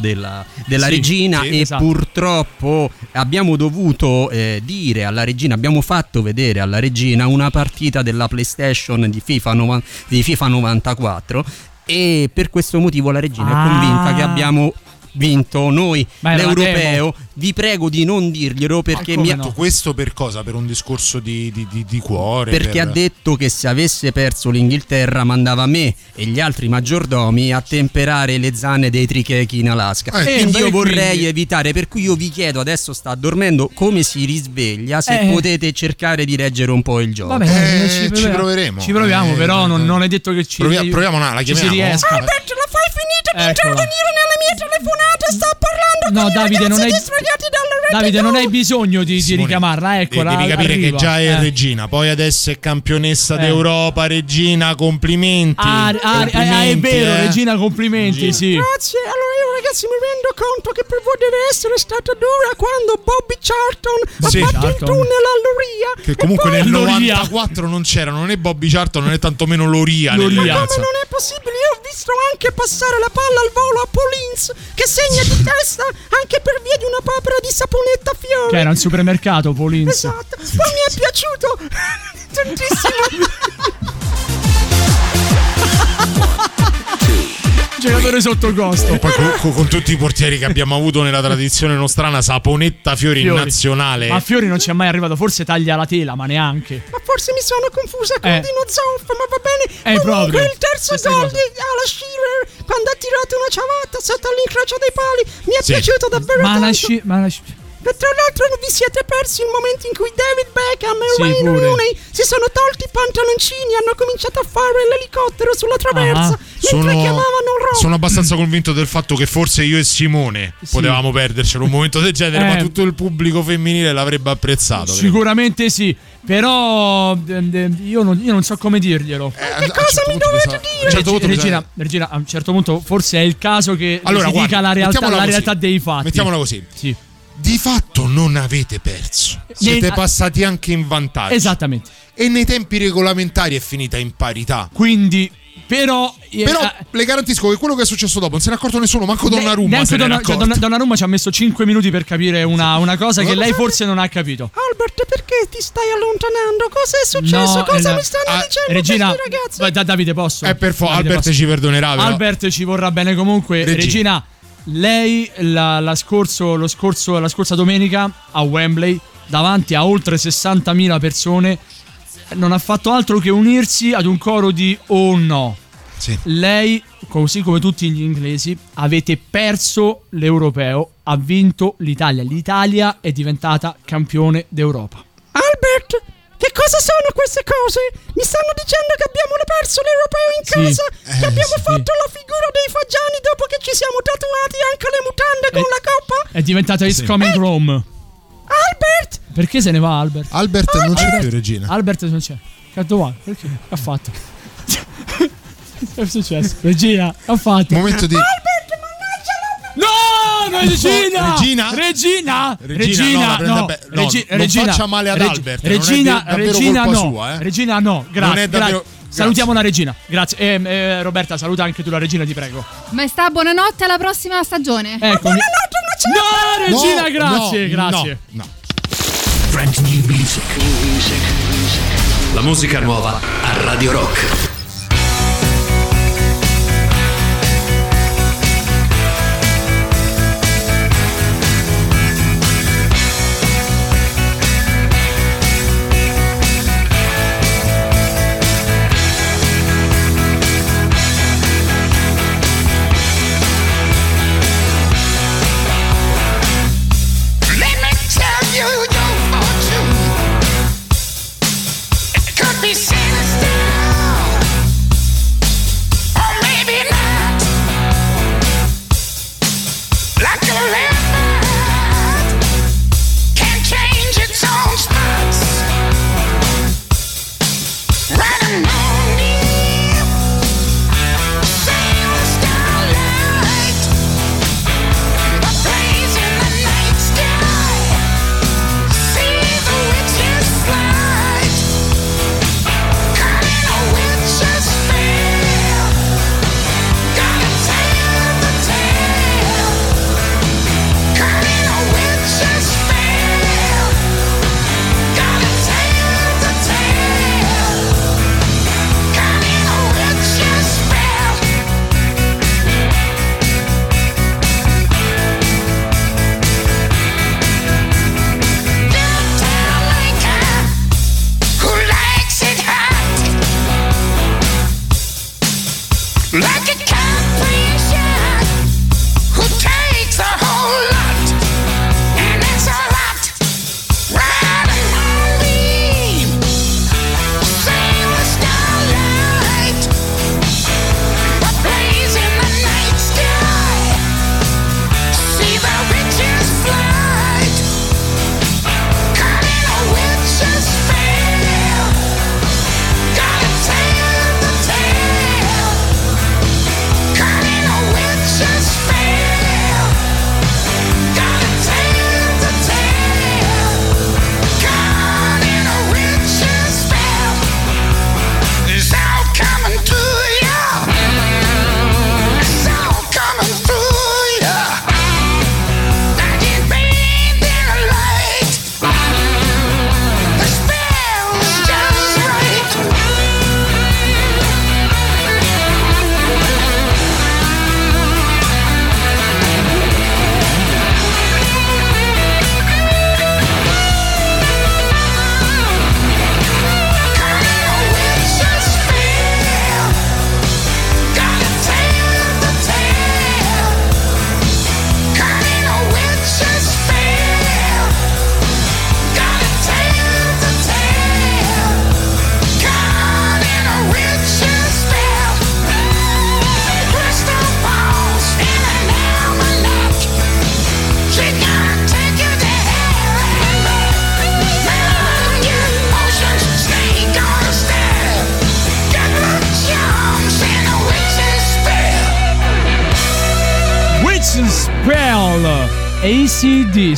della, della Sì, regina sì, e esatto. purtroppo abbiamo dovuto eh, dire alla regina, abbiamo fatto vedere alla regina una partita della PlayStation di FIFA, novan- di FIFA 94 e per questo motivo la regina Ah. è convinta che abbiamo vinto noi la l'europeo. Vi prego di non dirglielo perché mi ha, no? Questo per cosa? Per un discorso di, di- di- di cuore? perché ha per- detto che se avesse perso l'Inghilterra mandava me e gli altri maggiordomi a temperare le zanne dei trichechi in Alaska. Eh, quindi beh, io vorrei quindi- evitare, per cui io vi chiedo, adesso sta dormendo, come si risveglia, se Eh. potete cercare di reggere un po' il gioco. Vabbè, Eh, ci, ci proveremo. Ci proviamo, Eh, però non, eh. non è detto che ci Provia- proviamo, no, la ci si chiamiamo? riesca. Albert, finita di Eccola. intervenire nelle mie telefonate? Sto parlando No, con i Davide, ragazzi non hai- di. Davide, non hai bisogno di, di Simone, richiamarla, eh, eccola. devi capire arriva. che già è Eh. regina, poi adesso è campionessa Eh. d'Europa, regina, complimenti. Ah, ah, ah, è Complimenti, vero, eh. Regina, complimenti, sì. Grazie, allora io ragazzi mi rendo conto che per voi deve essere stata dura quando Bobby Charlton ha Sì, fatto il Charlton. tunnel all'Oria. Che comunque nel Loria. 94 non c'erano né Bobby Charlton né tantomeno Loria. Loria. nelle Come non è possibile? Io ho visto anche passare la palla al volo a Polins che segna di testa anche per via di una papera di saponetta fiore. Che era al supermercato, Polins. Esatto, ma mi è piaciuto tantissimo. Giocatore sotto costo. E poi con, con- con tutti i portieri che abbiamo avuto nella tradizione nostrana, Saponetta Fiori, in Fiori. nazionale. Ma Fiori non ci è mai arrivato, forse taglia la tela, ma neanche. Ma forse mi sono confusa con Eh. Dino Zoff, ma va bene. Eh, Comunque proprio. il terzo gol di Ala Shearer quando ha tirato una ciabatta sotto all'incrocio dei pali mi è Sì. piaciuto davvero Ma la tanto. sci- ma la sci- che tra l'altro vi siete persi il momento in cui David Beckham e Sì, Wayne pure. Rooney si sono tolti i pantaloncini e hanno cominciato a fare l'elicottero sulla traversa Ah. mentre Sono, chiamavano Ro. sono abbastanza convinto del fatto che forse io e Simone potevamo perdercelo un momento del genere, Eh. ma tutto il pubblico femminile l'avrebbe apprezzato. credo. Sicuramente sì, però eh, eh, io non, io non so come dirglielo. che cosa mi dovete dire? certo punto Regina, bisogna- Regina, a un certo punto forse è il caso che Allora, si guarda, dica la realtà, la così. realtà dei fatti. Mettiamola così. Sì. Di fatto non avete perso. Siete passati anche in vantaggio. Esattamente. E nei tempi regolamentari è finita in parità. Quindi, però. eh, Però eh, le garantisco che quello che è successo dopo non se n'è accorto nessuno, manco Donnarumma neanche Donna- cioè, accorto. Donna- Donnarumma ci ha messo 5 minuti per capire una, una cosa che lei forse non ha capito. Albert, perché ti stai allontanando? Cosa è successo? No, Cosa eh, mi stanno ah, dicendo Regina, questi ragazzi? da- Davide posso? Eh, per Davide, Albert posso? ci perdonerà. però. Albert ci vorrà bene comunque. Regina. Regina, lei la, la scorso- lo scorso- la scorsa domenica a Wembley, davanti a oltre 60.000 persone, non ha fatto altro che unirsi ad un coro di oh no. Lei, così come tutti gli inglesi, avete perso l'europeo, ha vinto l'Italia. L'Italia è diventata campione d'Europa. Albert, cosa sono queste cose? Mi stanno dicendo che abbiamo perso l'europeo in Sì. casa? Eh, che abbiamo sì. fatto la figura dei fagiani dopo che ci siamo tatuati anche le mutande con Eh, la coppa? È diventata It's Coming Rome. Albert! Perché se ne va Albert? Albert non c'è più, Regina. Albert non c'è. Dove va? Perché? Che ha fatto? Che è successo? Regina, ha fatto? Momento di. No, no, Regina! Regina? Regina! Regina, no, la prenda be- no, Regi- non Regina, faccia male ad Reg- Albert, non è Regina, Regina no. sua, eh. Regina no, grazie. Non è davvero- grazie. Salutiamo la regina. Grazie. Eh, eh, Roberta, saluta anche tu la regina, ti prego. Maestà, buonanotte alla prossima stagione. Ecco. No, regina, No, grazie, no, grazie. Brand new music. La musica nuova a Radio Rock.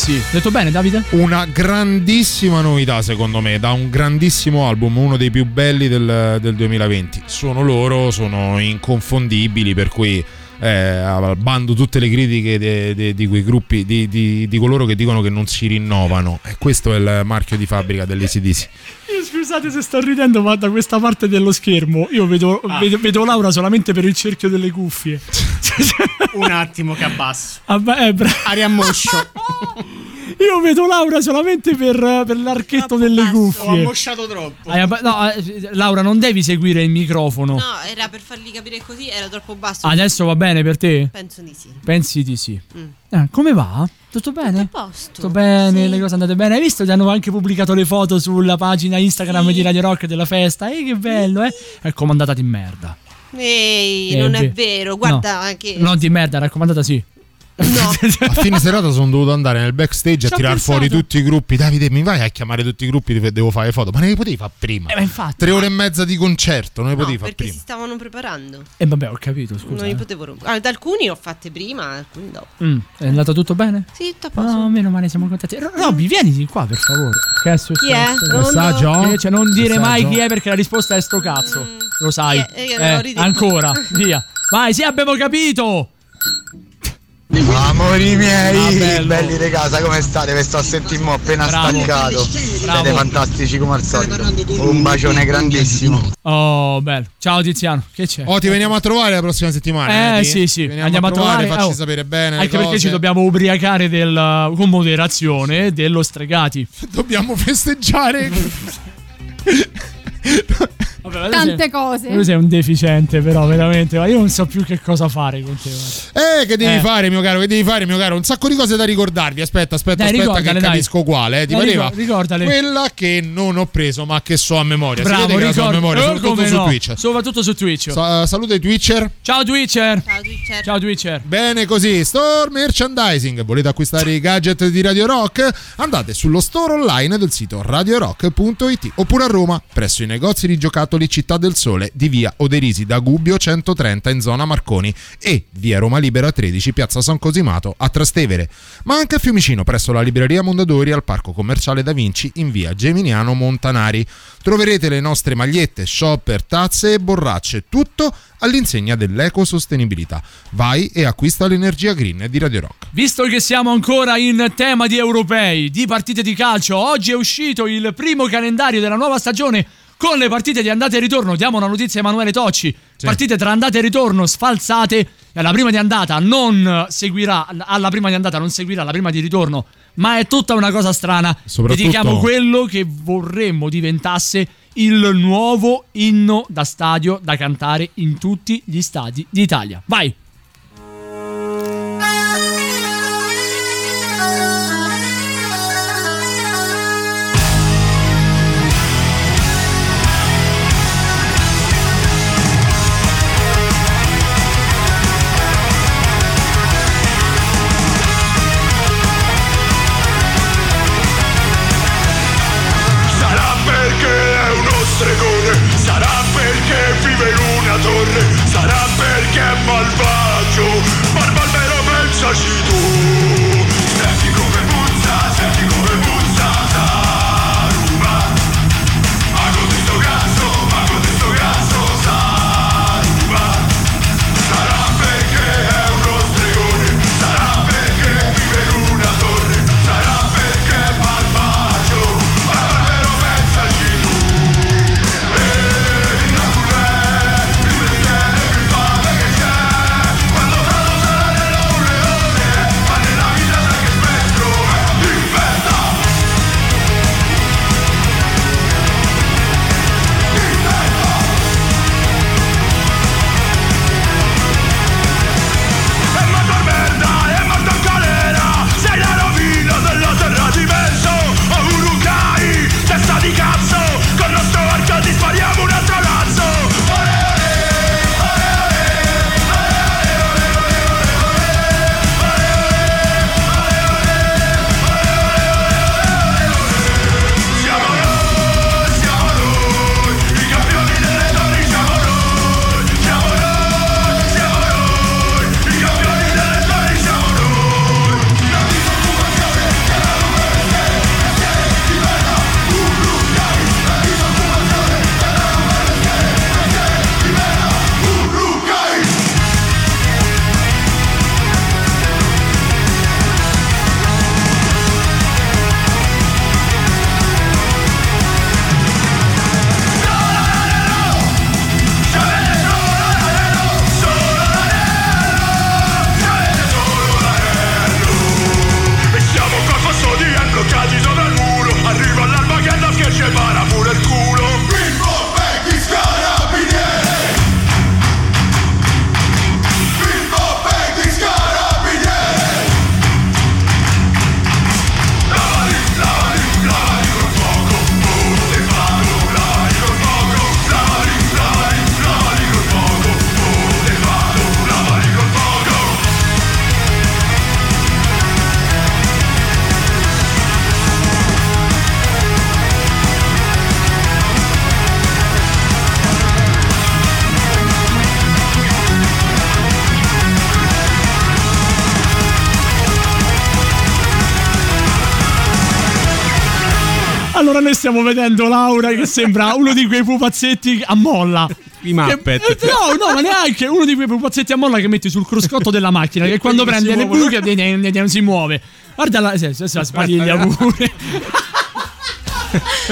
ACDC. Detto bene, Davide? Una grandissima novità, secondo me, da un grandissimo album, uno dei più belli del, del 2020. Sono loro, sono inconfondibili, per cui eh, bando tutte le critiche de- de- di quei gruppi, di, di- di coloro che dicono che non si rinnovano. E questo è il marchio di fabbrica dell'ACDC. Scusate se sto ridendo, ma da questa parte dello schermo io vedo, vedo, vedo Laura solamente per il cerchio delle cuffie. Un attimo che abbasso. Vabbè, eh, bra- Aria moscio. io vedo Laura solamente per, per l'archetto delle Ho cuffie. ammosciato troppo. Abba- no, eh, Laura, non devi seguire il microfono. No, era per fargli capire così, era troppo basso. Adesso va bene per te? Penso di sì. Pensi di sì. Mm. Eh, come va? Tutto bene? Tutto a posto. Tutto bene, le cose andate bene. Hai visto? Ti hanno anche pubblicato le foto sulla pagina Instagram di Radio Rock della festa. Ehi, che bello, eh? Raccomandata di merda. Ehi, Eh, non è vero, guarda no, che... Non di merda, raccomandata sì. A fine serata sono dovuto andare nel backstage Ci a tirar pensato. fuori tutti i gruppi. Davide, mi vai a chiamare tutti i gruppi dove devo fare foto? Ma ne potevi fare prima? Eh, ma infatti. Tre ore e mezza di concerto, non ne No, potevi fare perché prima. si stavano preparando. E vabbè, ho capito, scusa. non li eh. potevo rompere. Allora, alcuni ho fatte prima, alcuni dopo. Mm, è andato tutto bene? Sì, tutto a posto. Oh, meno male, siamo contenti. Ro- Robby, vieni di qua, per favore. Che è successo? Chi è? Messaggio? Eh, cioè, non dire mai Messaggio? chi è perché la risposta è sto cazzo. Lo sai. Eh, ridetto. ancora, via. Vai, sì, abbiamo capito. Amori miei, Ah, belli di casa, come state? Vi sto a sentire mo appena Bravo. staccato. Bravo. Siete fantastici come al solito. Un bacione grandissimo. Oh, bello. Ciao Tiziano, che c'è? Oh, ti veniamo a trovare la prossima settimana. Eh Edi? sì, sì, Veniamo andiamo a trovare. facci oh, sapere bene. Anche perché ci dobbiamo ubriacare del, con moderazione dello stregati. Dobbiamo festeggiare. Tante sei- cose. Tu sei un deficiente, però, veramente. Ma io non so più che cosa fare con te. guarda. Eh, che devi Eh. fare, mio caro? Che devi fare, mio caro? Un sacco di cose da ricordarvi. Aspetta, aspetta, Dai, aspetta, che dai. capisco quale. Eh. Ti Dai, pareva? ricor- ricordale. Quella che non ho preso, ma che so a memoria. Bravo, si la so a ricordo- memoria, Eh, soprattutto su no. Twitch. Soprattutto su Twitch. Sa- saluta i Twitcher. Ciao Twitcher. Ciao Twitcher. Ciao Twitcher. Bene così, store merchandising. Volete acquistare i gadget di Radio Rock? Andate sullo store online del sito radiorock.it oppure a Roma, presso i negozi di giocattoli Città del Sole di via Oderisi da Gubbio 130 in zona Marconi e via Roma Libera 13 piazza San Cosimato a Trastevere, ma anche a Fiumicino presso la libreria Mondadori al parco commerciale Da Vinci in via Geminiano Montanari. Troverete le nostre magliette, shopper, tazze e borracce, tutto all'insegna dell'ecosostenibilità. Vai e acquista l'energia green di Radio Rock. Visto che siamo ancora in tema di europei, di partite di calcio, oggi è uscito il primo calendario della nuova stagione con le partite di andata e ritorno. Diamo una notizia a Emanuele Tocci. Partite tra andata e ritorno sfalsate. E alla prima di andata non seguirà, alla prima di andata non seguirà la prima di ritorno, ma è tutta una cosa strana. Soprattutto- Dedichiamo quello che vorremmo diventasse il nuovo inno da stadio da cantare in tutti gli stadi d'Italia. Vai! Vedendo Laura che sembra uno di quei pupazzetti a molla. I Muppet. Che- eh, no, no, ma neanche uno di quei pupazzetti a molla che metti sul cruscotto della macchina che quando prende le buche si muove. Guarda la, se, se, se la sbadiglia pure.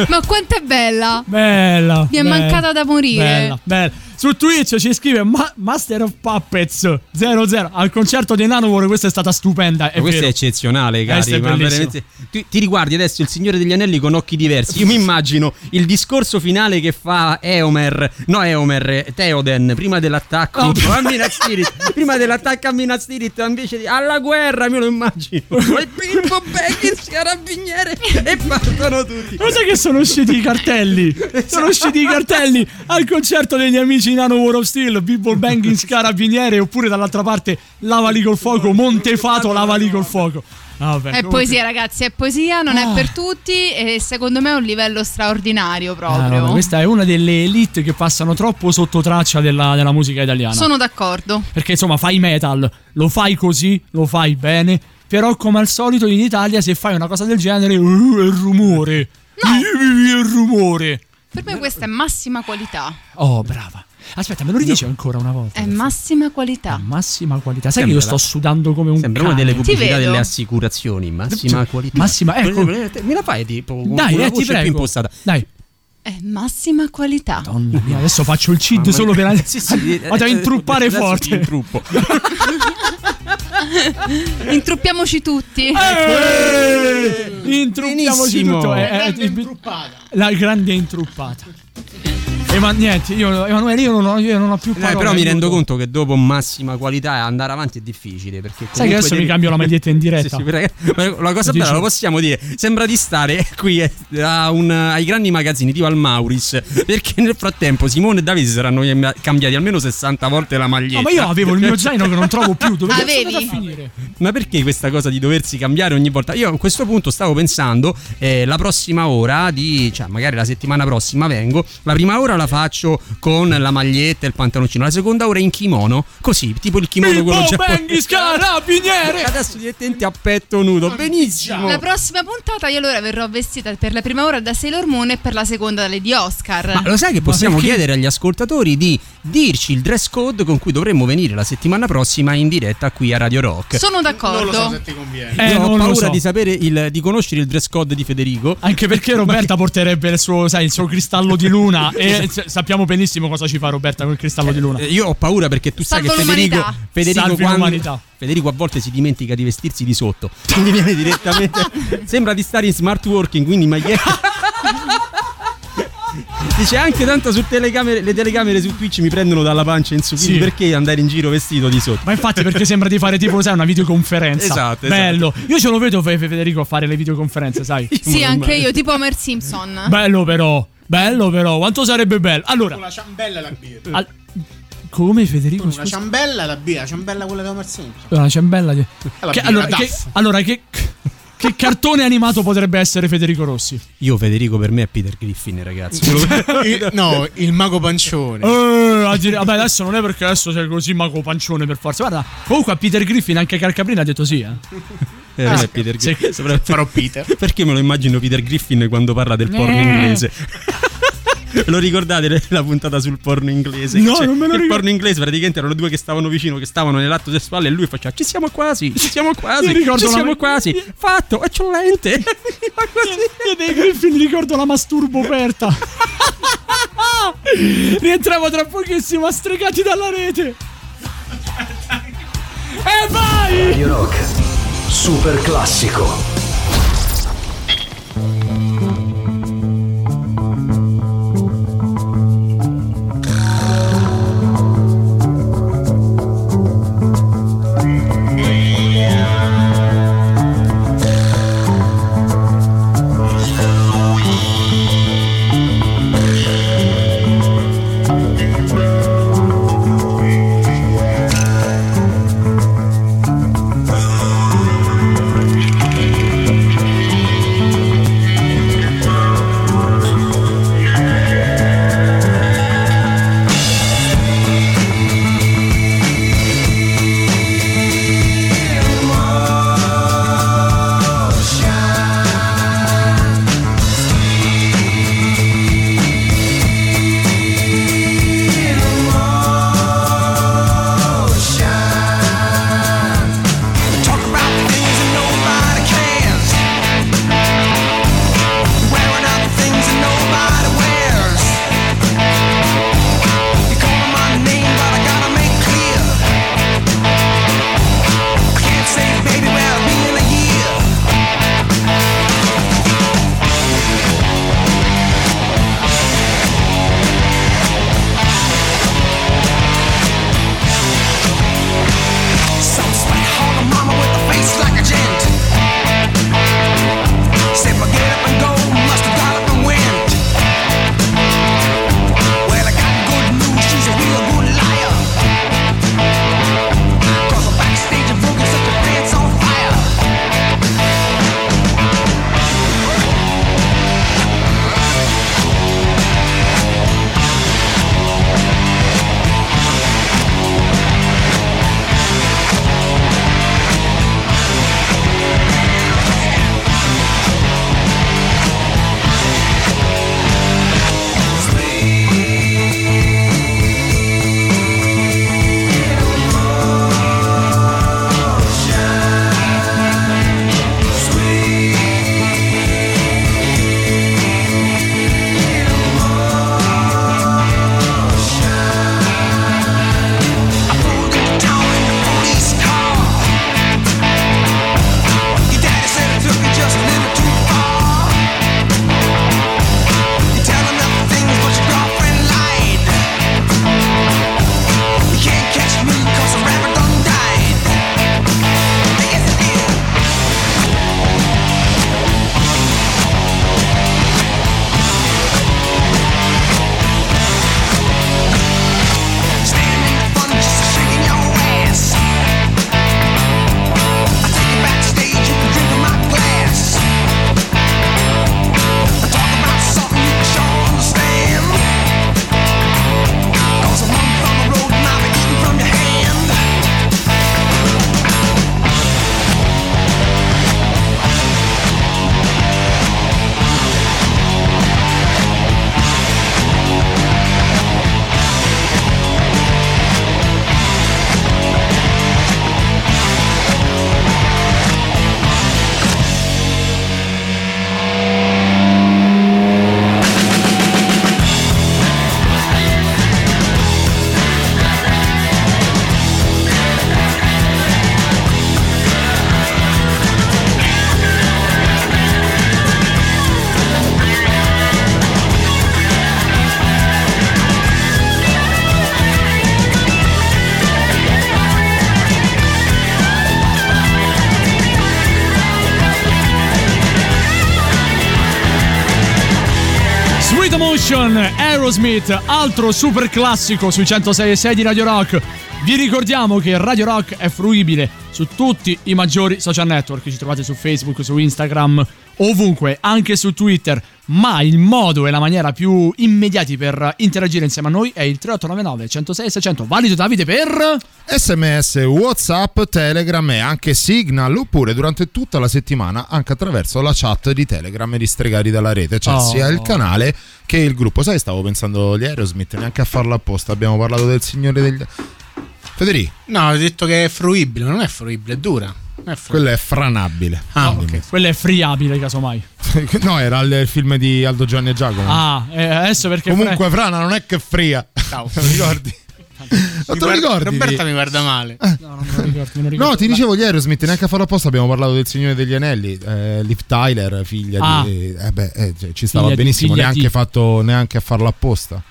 Ma quanto è bella! Bella. Mi è bella, mancata da morire. Bella, bella. Su Twitch ci scrive Ma- Master of Puppets 00 al concerto dei Nanowar. Questa è stata stupenda. È Ma questo vero. è eccezionale, cari. è ma veramente- tu- ti riguardi adesso il Signore degli Anelli con occhi diversi. Io mi immagino il discorso finale che fa Eomer, no Eomer, eh, Theoden, prima dell'attacco Oh. a Minas Tirith. Prima dell'attacco a Minas Tirith, invece di alla guerra, me lo immagino. E Pippo Baggins, carabiniere, e partono tutti. Cosa che sono usciti i cartelli? Sono usciti i cartelli al concerto degli amici Nano War of Steel, Bibble Banging Carabiniere, oppure dall'altra parte Lavali col fuoco, Montefato Lavali col fuoco. Ah, vabbè, È poesia, ragazzi, è poesia, non Ah. è per tutti e secondo me è un livello straordinario Ah, proprio. no, questa è una delle elite che passano troppo sotto traccia della, della musica italiana. Sono d'accordo. Perché insomma fai metal, lo fai così, lo fai bene. Però come al solito in Italia se fai una cosa del genere, uh, è il rumore. No. il rumore. Per me questa è massima qualità. Oh, brava. Aspetta, me lo ridici ancora una volta? È massima qualità. Massima qualità. Sai Sembra che io sto sudando come un Sembra una cane. delle pubblicità delle assicurazioni, massima qualità. Massima, ecco. Me la fai tipo con Dai, una eh, voce ti prego. più impostata. Dai. È massima qualità. Madonna mia, adesso faccio il CID solo per Sì, sì, Vado a eh, intruppare forte. intruppo. Intruppiamoci tutti. Eh, Intruppiamoci Benissimo. tutto. eh, eh, la grande intruppata. E ma niente, io, Emanuele, io non ho, io non ho più Eh, parole. però mi rendo aiuto. conto che dopo massima qualità andare avanti è difficile. Perché Sai che adesso devi- mi cambio la maglietta in diretta. Sì, sì, la cosa bella lo possiamo dire. Sembra di stare qui eh, a un- ai grandi magazzini tipo al Mauris. Perché nel frattempo Simone e Davide saranno cambiati almeno 60 volte la maglietta. No, ma io avevo il mio zaino che non trovo più. Dove Avevi? a finire? Ma perché questa cosa di doversi cambiare ogni volta? Io a questo punto stavo pensando, eh, la prossima ora, di, cioè magari la settimana prossima vengo, la prima ora la faccio con la maglietta e il pantaloncino, la seconda ora in kimono, così, tipo il kimono quello Pippo giapponese. Bangis Carabiniere! Adesso a petto nudo, benissimo. La prossima puntata io allora verrò vestita per la prima ora da Sailor Moon e per la seconda da Lady Oscar. Ma lo sai che possiamo chiedere agli ascoltatori di dirci il dress code con cui dovremmo venire la settimana prossima in diretta qui a Radio Rock? Sono d'accordo. Non lo so se ti conviene. Eh, Io ho paura so. di sapere il, di conoscere il dress code di Federico. Anche perché Roberta porterebbe il suo, sai, il suo cristallo di luna. e sappiamo benissimo cosa ci fa Roberta con il cristallo di luna. Eh, Io ho paura perché tu sai Salvo che Federico, l'umanità. Federico, Salvi quando- l'umanità. Federico a volte si dimentica di vestirsi di sotto. Quindi viene direttamente. sembra di stare in smart working, quindi maglietta. Dice anche tanto su telecamere, le telecamere su Twitch mi prendono dalla pancia in su. Quindi Sì. perché andare in giro vestito di sotto? Ma infatti perché sembra di fare tipo, sai, una videoconferenza. Esatto, esatto. Bello. Io ce lo vedo Fe- Federico a fare le videoconferenze, sai. Sì, anche io, tipo Homer Simpson. Bello però. Bello però. Quanto sarebbe bello. Allora, Con la ciambella e la birra. al- come Federico? Con una Scusa. ciambella e la birra. La ciambella quella di Homer Simpson. Una ciambella di... la Che- allora, che, allora, che, che cartone animato potrebbe essere Federico Rossi? Io, Federico, per me è Peter Griffin, ragazzi. Il- no, il mago pancione. Eh, dire- vabbè, adesso non è perché adesso sei così mago pancione per forza. Guarda, comunque a Peter Griffin anche Carcaprina ha detto sì, eh. Eh, è Peter. Griffin. Soprattutto- Farò Peter. Perché me lo immagino Peter Griffin quando parla del porno Eh. inglese? Lo ricordate la puntata sul porno inglese? No, non me lo Il ricordo. porno inglese praticamente erano due che stavano vicino, che stavano nell'atto sessuale e lui faceva ci siamo quasi, ci siamo quasi, Mi ricordo ci siamo quasi. Fatto, eccellente. Io dei Griffin ricordo la masturbo aperta. Rientriamo tra pochissimo a stregati dalla rete. E vai! Radio Rock. Super classico. Aerosmith, altro super classico sui 106 e 6 di Radio Rock. Vi ricordiamo che Radio Rock è fruibile su tutti i maggiori social network, ci trovate su Facebook, su Instagram, ovunque, anche su Twitter, ma il modo e la maniera più immediati per interagire insieme a noi è il 3899 106 600, valido Davide per... SMS, Whatsapp, Telegram e anche Signal oppure durante tutta la settimana anche attraverso la chat di Telegram di Stregati dalla rete, cioè Oh. sia il canale che il gruppo. Sai, stavo pensando agli Aerosmith, neanche a farlo apposta, abbiamo parlato del Signore degli... Federico, No, ho detto che è fruibile, non è fruibile, è dura. Non è fruibile. quello è franabile. Ah, ok. Quello è friabile, casomai. no, era il, il film di Aldo Giovanni e Giacomo. Ah, eh, adesso perché... Comunque, Frana non è che fria. Ciao. Lo ricordi? Ma te lo ricordi? Roberta di- mi guarda male. No, non me lo ricordo, me lo ricordo. No, ti dicevo gli Aerosmith, neanche a farlo apposta abbiamo parlato del Signore degli Anelli, eh, Liv Tyler, figlia Ah. di... Eh beh, eh, cioè, ci stava Figlia di- benissimo, figlia neanche, di- fatto, neanche a farlo apposta.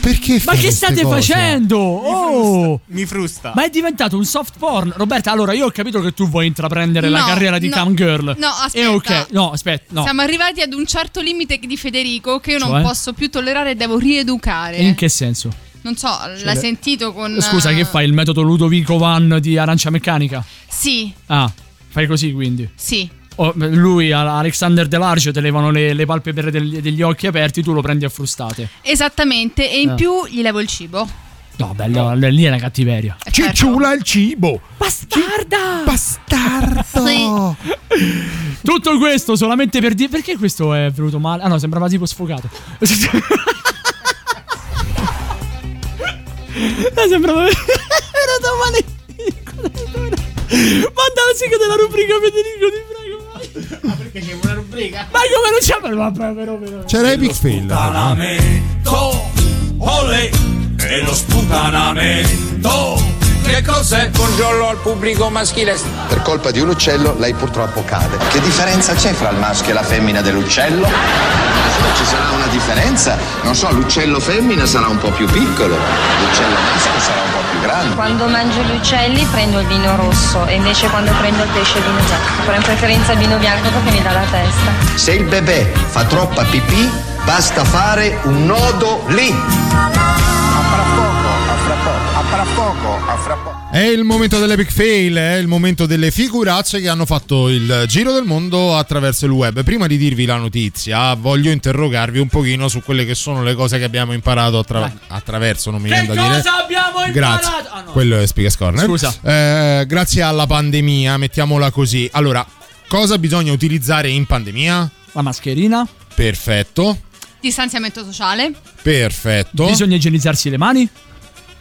Ma perché Ma che state cose? facendo? Oh! Mi frusta. Ma è diventato un soft porn. Roberta, allora io ho capito che tu vuoi intraprendere la No, carriera di no. cam girl. No, aspetta. E ok, no, aspetta, no. Siamo arrivati ad un certo limite di Federico che io non Cioè? posso più tollerare e devo rieducare. In che senso? Non so, l'hai le- sentito con. Scusa, che fai? Il metodo Ludovico Van di Arancia Meccanica? Sì, Ah, fai così quindi. sì. Oh, lui, Alexander Delarge, te levano le, le palpebre del- degli occhi aperti, tu lo prendi a frustate. Esattamente. E in Ah. più gli levo il cibo. No, bello, lì è una cattiveria. Cicciula il cibo! Bastarda! Bastardo! Tutto questo solamente per dire. Perché questo è venuto male? Ah no, sembrava tipo sfogato. Ah, sembrava. Era da male. Manda la sigla della rubrica Federico, prego. Ma perché c'è una rubrica? Ma come non c'è? Vabbè, però, però. C'era Epic Fail. Sputanamento, olè, e lo sputanamento. Che cos'è? Buongiorno al pubblico maschile. Per colpa di un uccello lei purtroppo cade. Che differenza c'è fra il maschio e la femmina dell'uccello? Ci sarà una differenza. Non so, l'uccello femmina sarà un po' più piccolo, l'uccello maschio sarà un po' più grande. Quando mangio gli uccelli prendo il vino rosso e invece quando prendo il pesce il vino bianco. Però in preferenza il vino bianco perché mi dà la testa. Se il bebè fa troppa pipì, basta fare un nodo lì. A fra poco, a fra poco, a fra poco, a fra poco. È il momento dell'epic fail, è il momento delle figuracce che hanno fatto il giro del mondo attraverso il web. Prima di dirvi la notizia, voglio interrogarvi un pochino su quelle che sono le cose che abbiamo imparato attra- attraverso, non mi viene Che da dire. cosa abbiamo imparato? Grazie. Ah, no. Quello è Spigas Corner. Scusa. Eh, grazie alla pandemia, mettiamola così. Allora, cosa bisogna utilizzare in pandemia? La mascherina. Perfetto. Distanziamento sociale. Perfetto. Bisogna igienizzarsi le mani.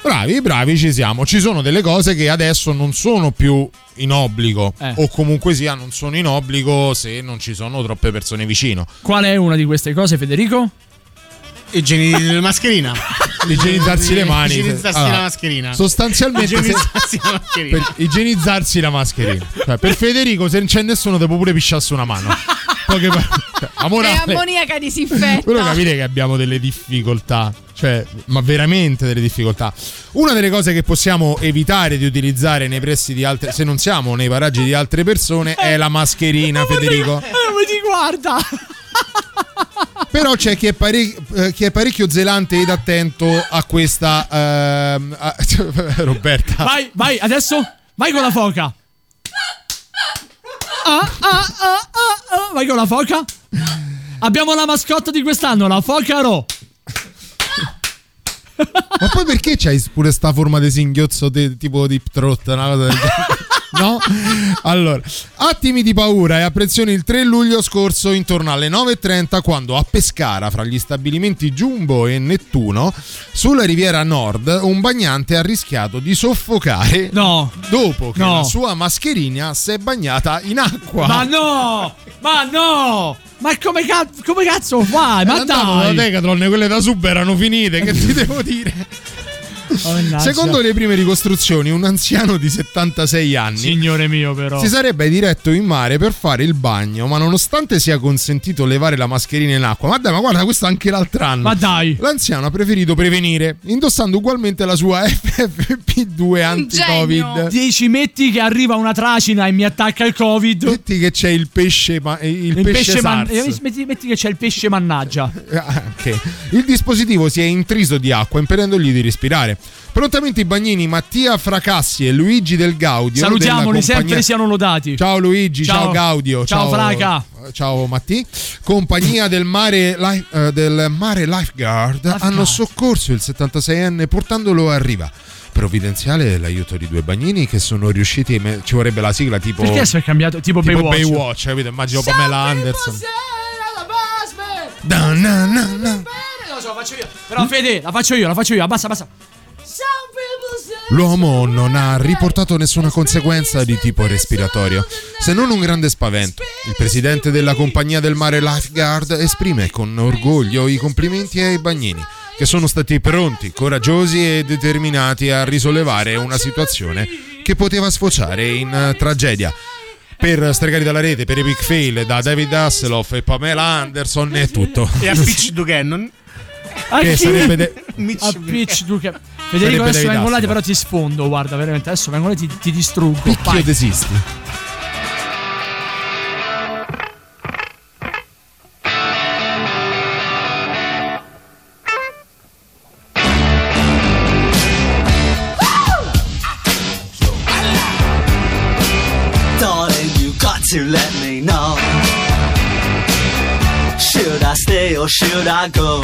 Bravi, bravi, ci siamo. Ci sono delle cose che adesso non sono più in obbligo, Eh. o comunque sia, non sono in obbligo se non ci sono troppe persone vicino. Qual è una di queste cose, Federico? Igieni- la mascherina. Igienizzarsi le mani. Igienizzarsi Allora, la mascherina. Sostanzialmente, se- Igienizzarsi la mascherina. per igienizzarsi la mascherina. Cioè, per Federico, se non c'è nessuno, può pure pisciarsi una mano. Poche par- cioè, la È ammoniaca disinfetta. Quello capire che abbiamo delle difficoltà, cioè, ma veramente delle difficoltà. Una delle cose che possiamo evitare di utilizzare nei pressi di altre, se non siamo nei paraggi di altre persone, è la mascherina, Federico. Eh, come ti guarda? Però c'è chi è, pare- eh, chi è parecchio zelante ed attento a questa. ehm, a- Roberta. Vai, vai, adesso. Vai con la foca. Ah, ah, ah, ah, ah. Vai con la foca. Abbiamo la mascotte di quest'anno, la foca Ro. Ma poi perché c'hai pure sta forma di singhiozzo de- tipo di Throat? Una cosa del genere? No? Allora, attimi di paura e apprensione il 3 luglio scorso intorno alle 9.30 quando a Pescara, fra gli stabilimenti Jumbo e Nettuno, sulla riviera nord, un bagnante ha rischiato di soffocare No. dopo che No. la sua mascherina si è bagnata in acqua. Ma no! Ma no! Ma come, ca- come cazzo fai? Ma da dai! Decathlon, quelle da sub erano finite, che ti devo dire? Mannaggia. Secondo le prime ricostruzioni, un anziano di 76 anni Signore mio, però. si sarebbe diretto in mare per fare il bagno, ma nonostante sia consentito levare la mascherina in acqua, ma dai, ma guarda, questo anche l'altro anno. Ma dai. L'anziano ha preferito prevenire, indossando ugualmente la sua FFP2 anti-Covid. 10 metti che arriva una tracina e mi attacca il Covid. Metti che c'è il pesce, ma- il pesce, man- SARS. eh, metti, metti che c'è il pesce mannaggia. Ah, ok. Il dispositivo si è intriso di acqua impedendogli di respirare. Prontamente i bagnini Mattia Fracassi e Luigi Del Gaudio. Salutiamoli, sempre siano lodati. Ciao Luigi, ciao, Ciao. Gaudio, Ciao, Fraca. Ciao Matti. Compagnia del mare, eh, del mare Lifeguard hanno soccorso il 76enne portandolo a riva. Provvidenziale l'aiuto di due bagnini che sono riusciti. me- Ci vorrebbe la sigla tipo. Perché si è cambiato? Tipo, tipo Baywatch. Baywatch, capito? Immagino Pamela Anderson. Da, na, na, so, faccio io. Però Fede, la faccio io, la faccio io. Abbassa, abbassa. L'uomo non ha riportato nessuna conseguenza di tipo respiratorio, se non un grande spavento. Il presidente della compagnia del mare Lifeguard esprime con orgoglio i complimenti ai bagnini, che sono stati pronti, coraggiosi e determinati a risollevare una situazione che poteva sfociare in tragedia. Per Stregari dalla rete, per Epic Fail, da David Hasselhoff e Pamela Anderson è tutto. E a Pitch Dugannon. Che sarebbe de- a Pitch Duke. Federico, adesso David vengo là, però ti sfondo. Guarda, veramente. Adesso vengo là e ti, ti distruggo. Picchio desisti. To let me know. Should I stay or should I go?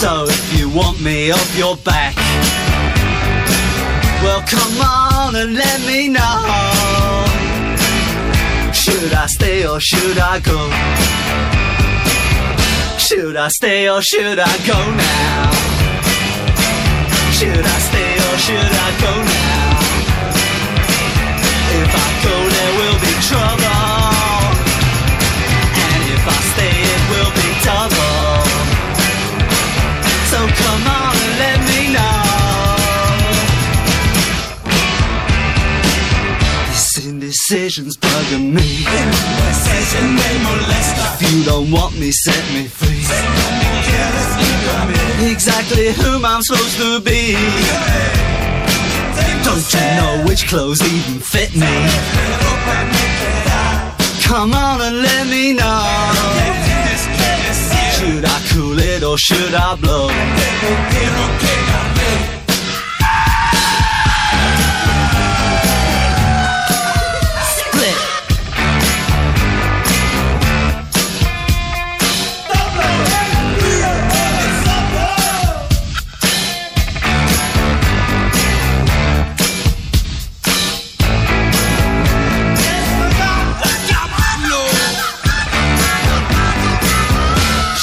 So if you want me off your back, well come on and let me know. Should I stay or should I go? Should I stay or should I go now? Should I stay or should I go now? So come on and let me. This indecision's bugging me. If you don't want me, set me free. Exactly whom I'm supposed to be. Don't you know which clothes even fit me? Come on and let me know. Should I cool it or should I blow?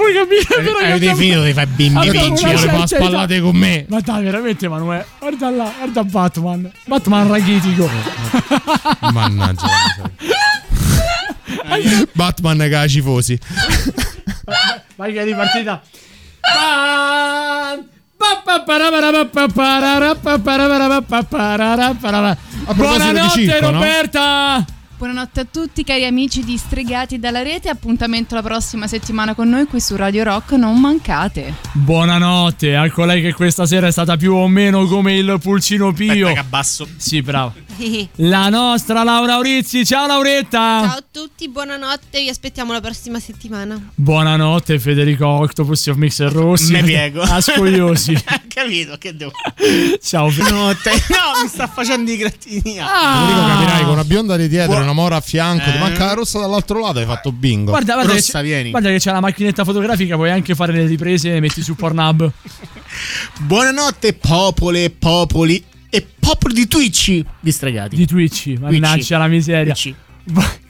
Poi capire però Avete che finito di fare bimbi piccoli, una le spallate età- con me. Ma dai, veramente Emanuele. Guarda là, guarda Batman. Batman rachitico. Mannaggia. Batman cacifosi. Vai che è ripartita. Buonanotte? Roberta! Buonanotte a tutti cari amici di Stregati dalla rete, appuntamento la prossima settimana con noi qui su Radio Rock, non mancate. Buonanotte a colei che questa sera è stata più o meno come il pulcino Pio. Aspetta che abbasso. Sì, bravo. La nostra Laura Urizzi, ciao Lauretta! Ciao a tutti, buonanotte, vi aspettiamo la prossima settimana. Buonanotte Federico Octopus of Mixer Rossi. Me piego. Ascogliosi. Capito che devo. Ciao Federico. Notte. No, mi sta facendo i grattini. Federico capirai con una bionda di dietro e una mora a fianco, Eh. ti manca la rossa dall'altro lato, hai fatto bingo. Guarda, guarda, Rossa, che c'è, vieni. guarda che c'è la macchinetta fotografica, puoi anche fare le riprese e le metti su Pornhub. Buonanotte, popole, popoli e popoli di Twitch. Distregati. Di Twitch, mannaggia la miseria. Twitch.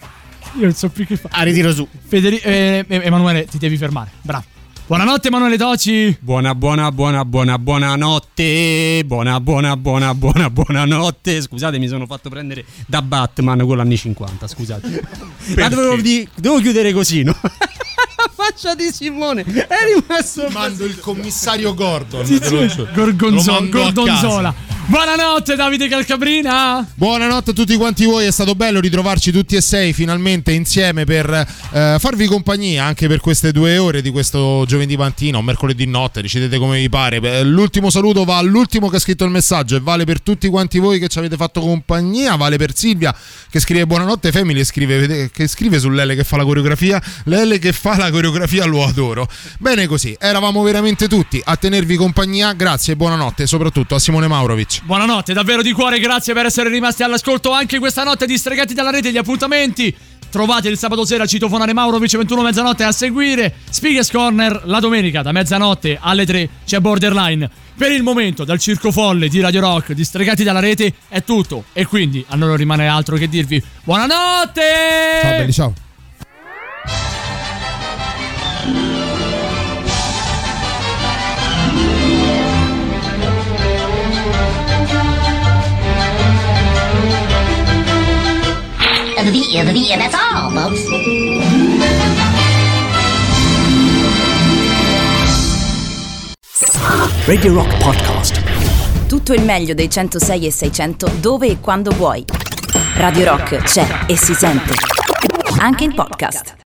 Io non so più che fare. Ah, ritiro su. Federico, eh, eh, Emanuele, ti devi fermare. Bravo. Buonanotte Emanuele Toci. Buona, buona, buona, buona, buonanotte. Buona, buona, buona, buona, buonanotte. Scusate, mi sono fatto prendere da Batman con l'anni 50. Scusate. Ma dovevo, di- dovevo chiudere così, no? Faccia di Simone. È rimasto. Mando il commissario Gordon. Sì, sì. a Gorgonzola. Buonanotte Davide Calcabrina. Buonanotte a tutti quanti voi, è stato bello ritrovarci tutti e sei finalmente insieme per eh, farvi compagnia anche per queste due ore di questo giovedì mattina o mercoledì notte, decidete come vi pare. L'ultimo saluto va all'ultimo che ha scritto il messaggio e vale per tutti quanti voi che ci avete fatto compagnia, vale per Silvia che scrive buonanotte Family scrive, che scrive sull'L che fa la coreografia, l'L che fa la coreografia lo adoro. Bene così, eravamo veramente tutti a tenervi compagnia, grazie e buonanotte soprattutto a Simone Maurovic. Buonanotte, davvero di cuore, grazie per essere rimasti all'ascolto anche questa notte di Stregati dalla rete. Gli appuntamenti trovate il sabato sera citofonare Maurovic 21 mezzanotte a seguire. Speakers Corner la domenica da mezzanotte alle 3 c'è Borderline. Per il momento dal Circo Folle di Radio Rock di Stregati dalla rete è tutto e quindi a noi non rimane altro che dirvi buonanotte! Ciao belli, ciao. And the V, the V, and that's all, folks. Radio Rock Podcast. Tutto il meglio dei 106 e 600 dove e quando vuoi. Radio Rock c'è e si sente. Anche in podcast.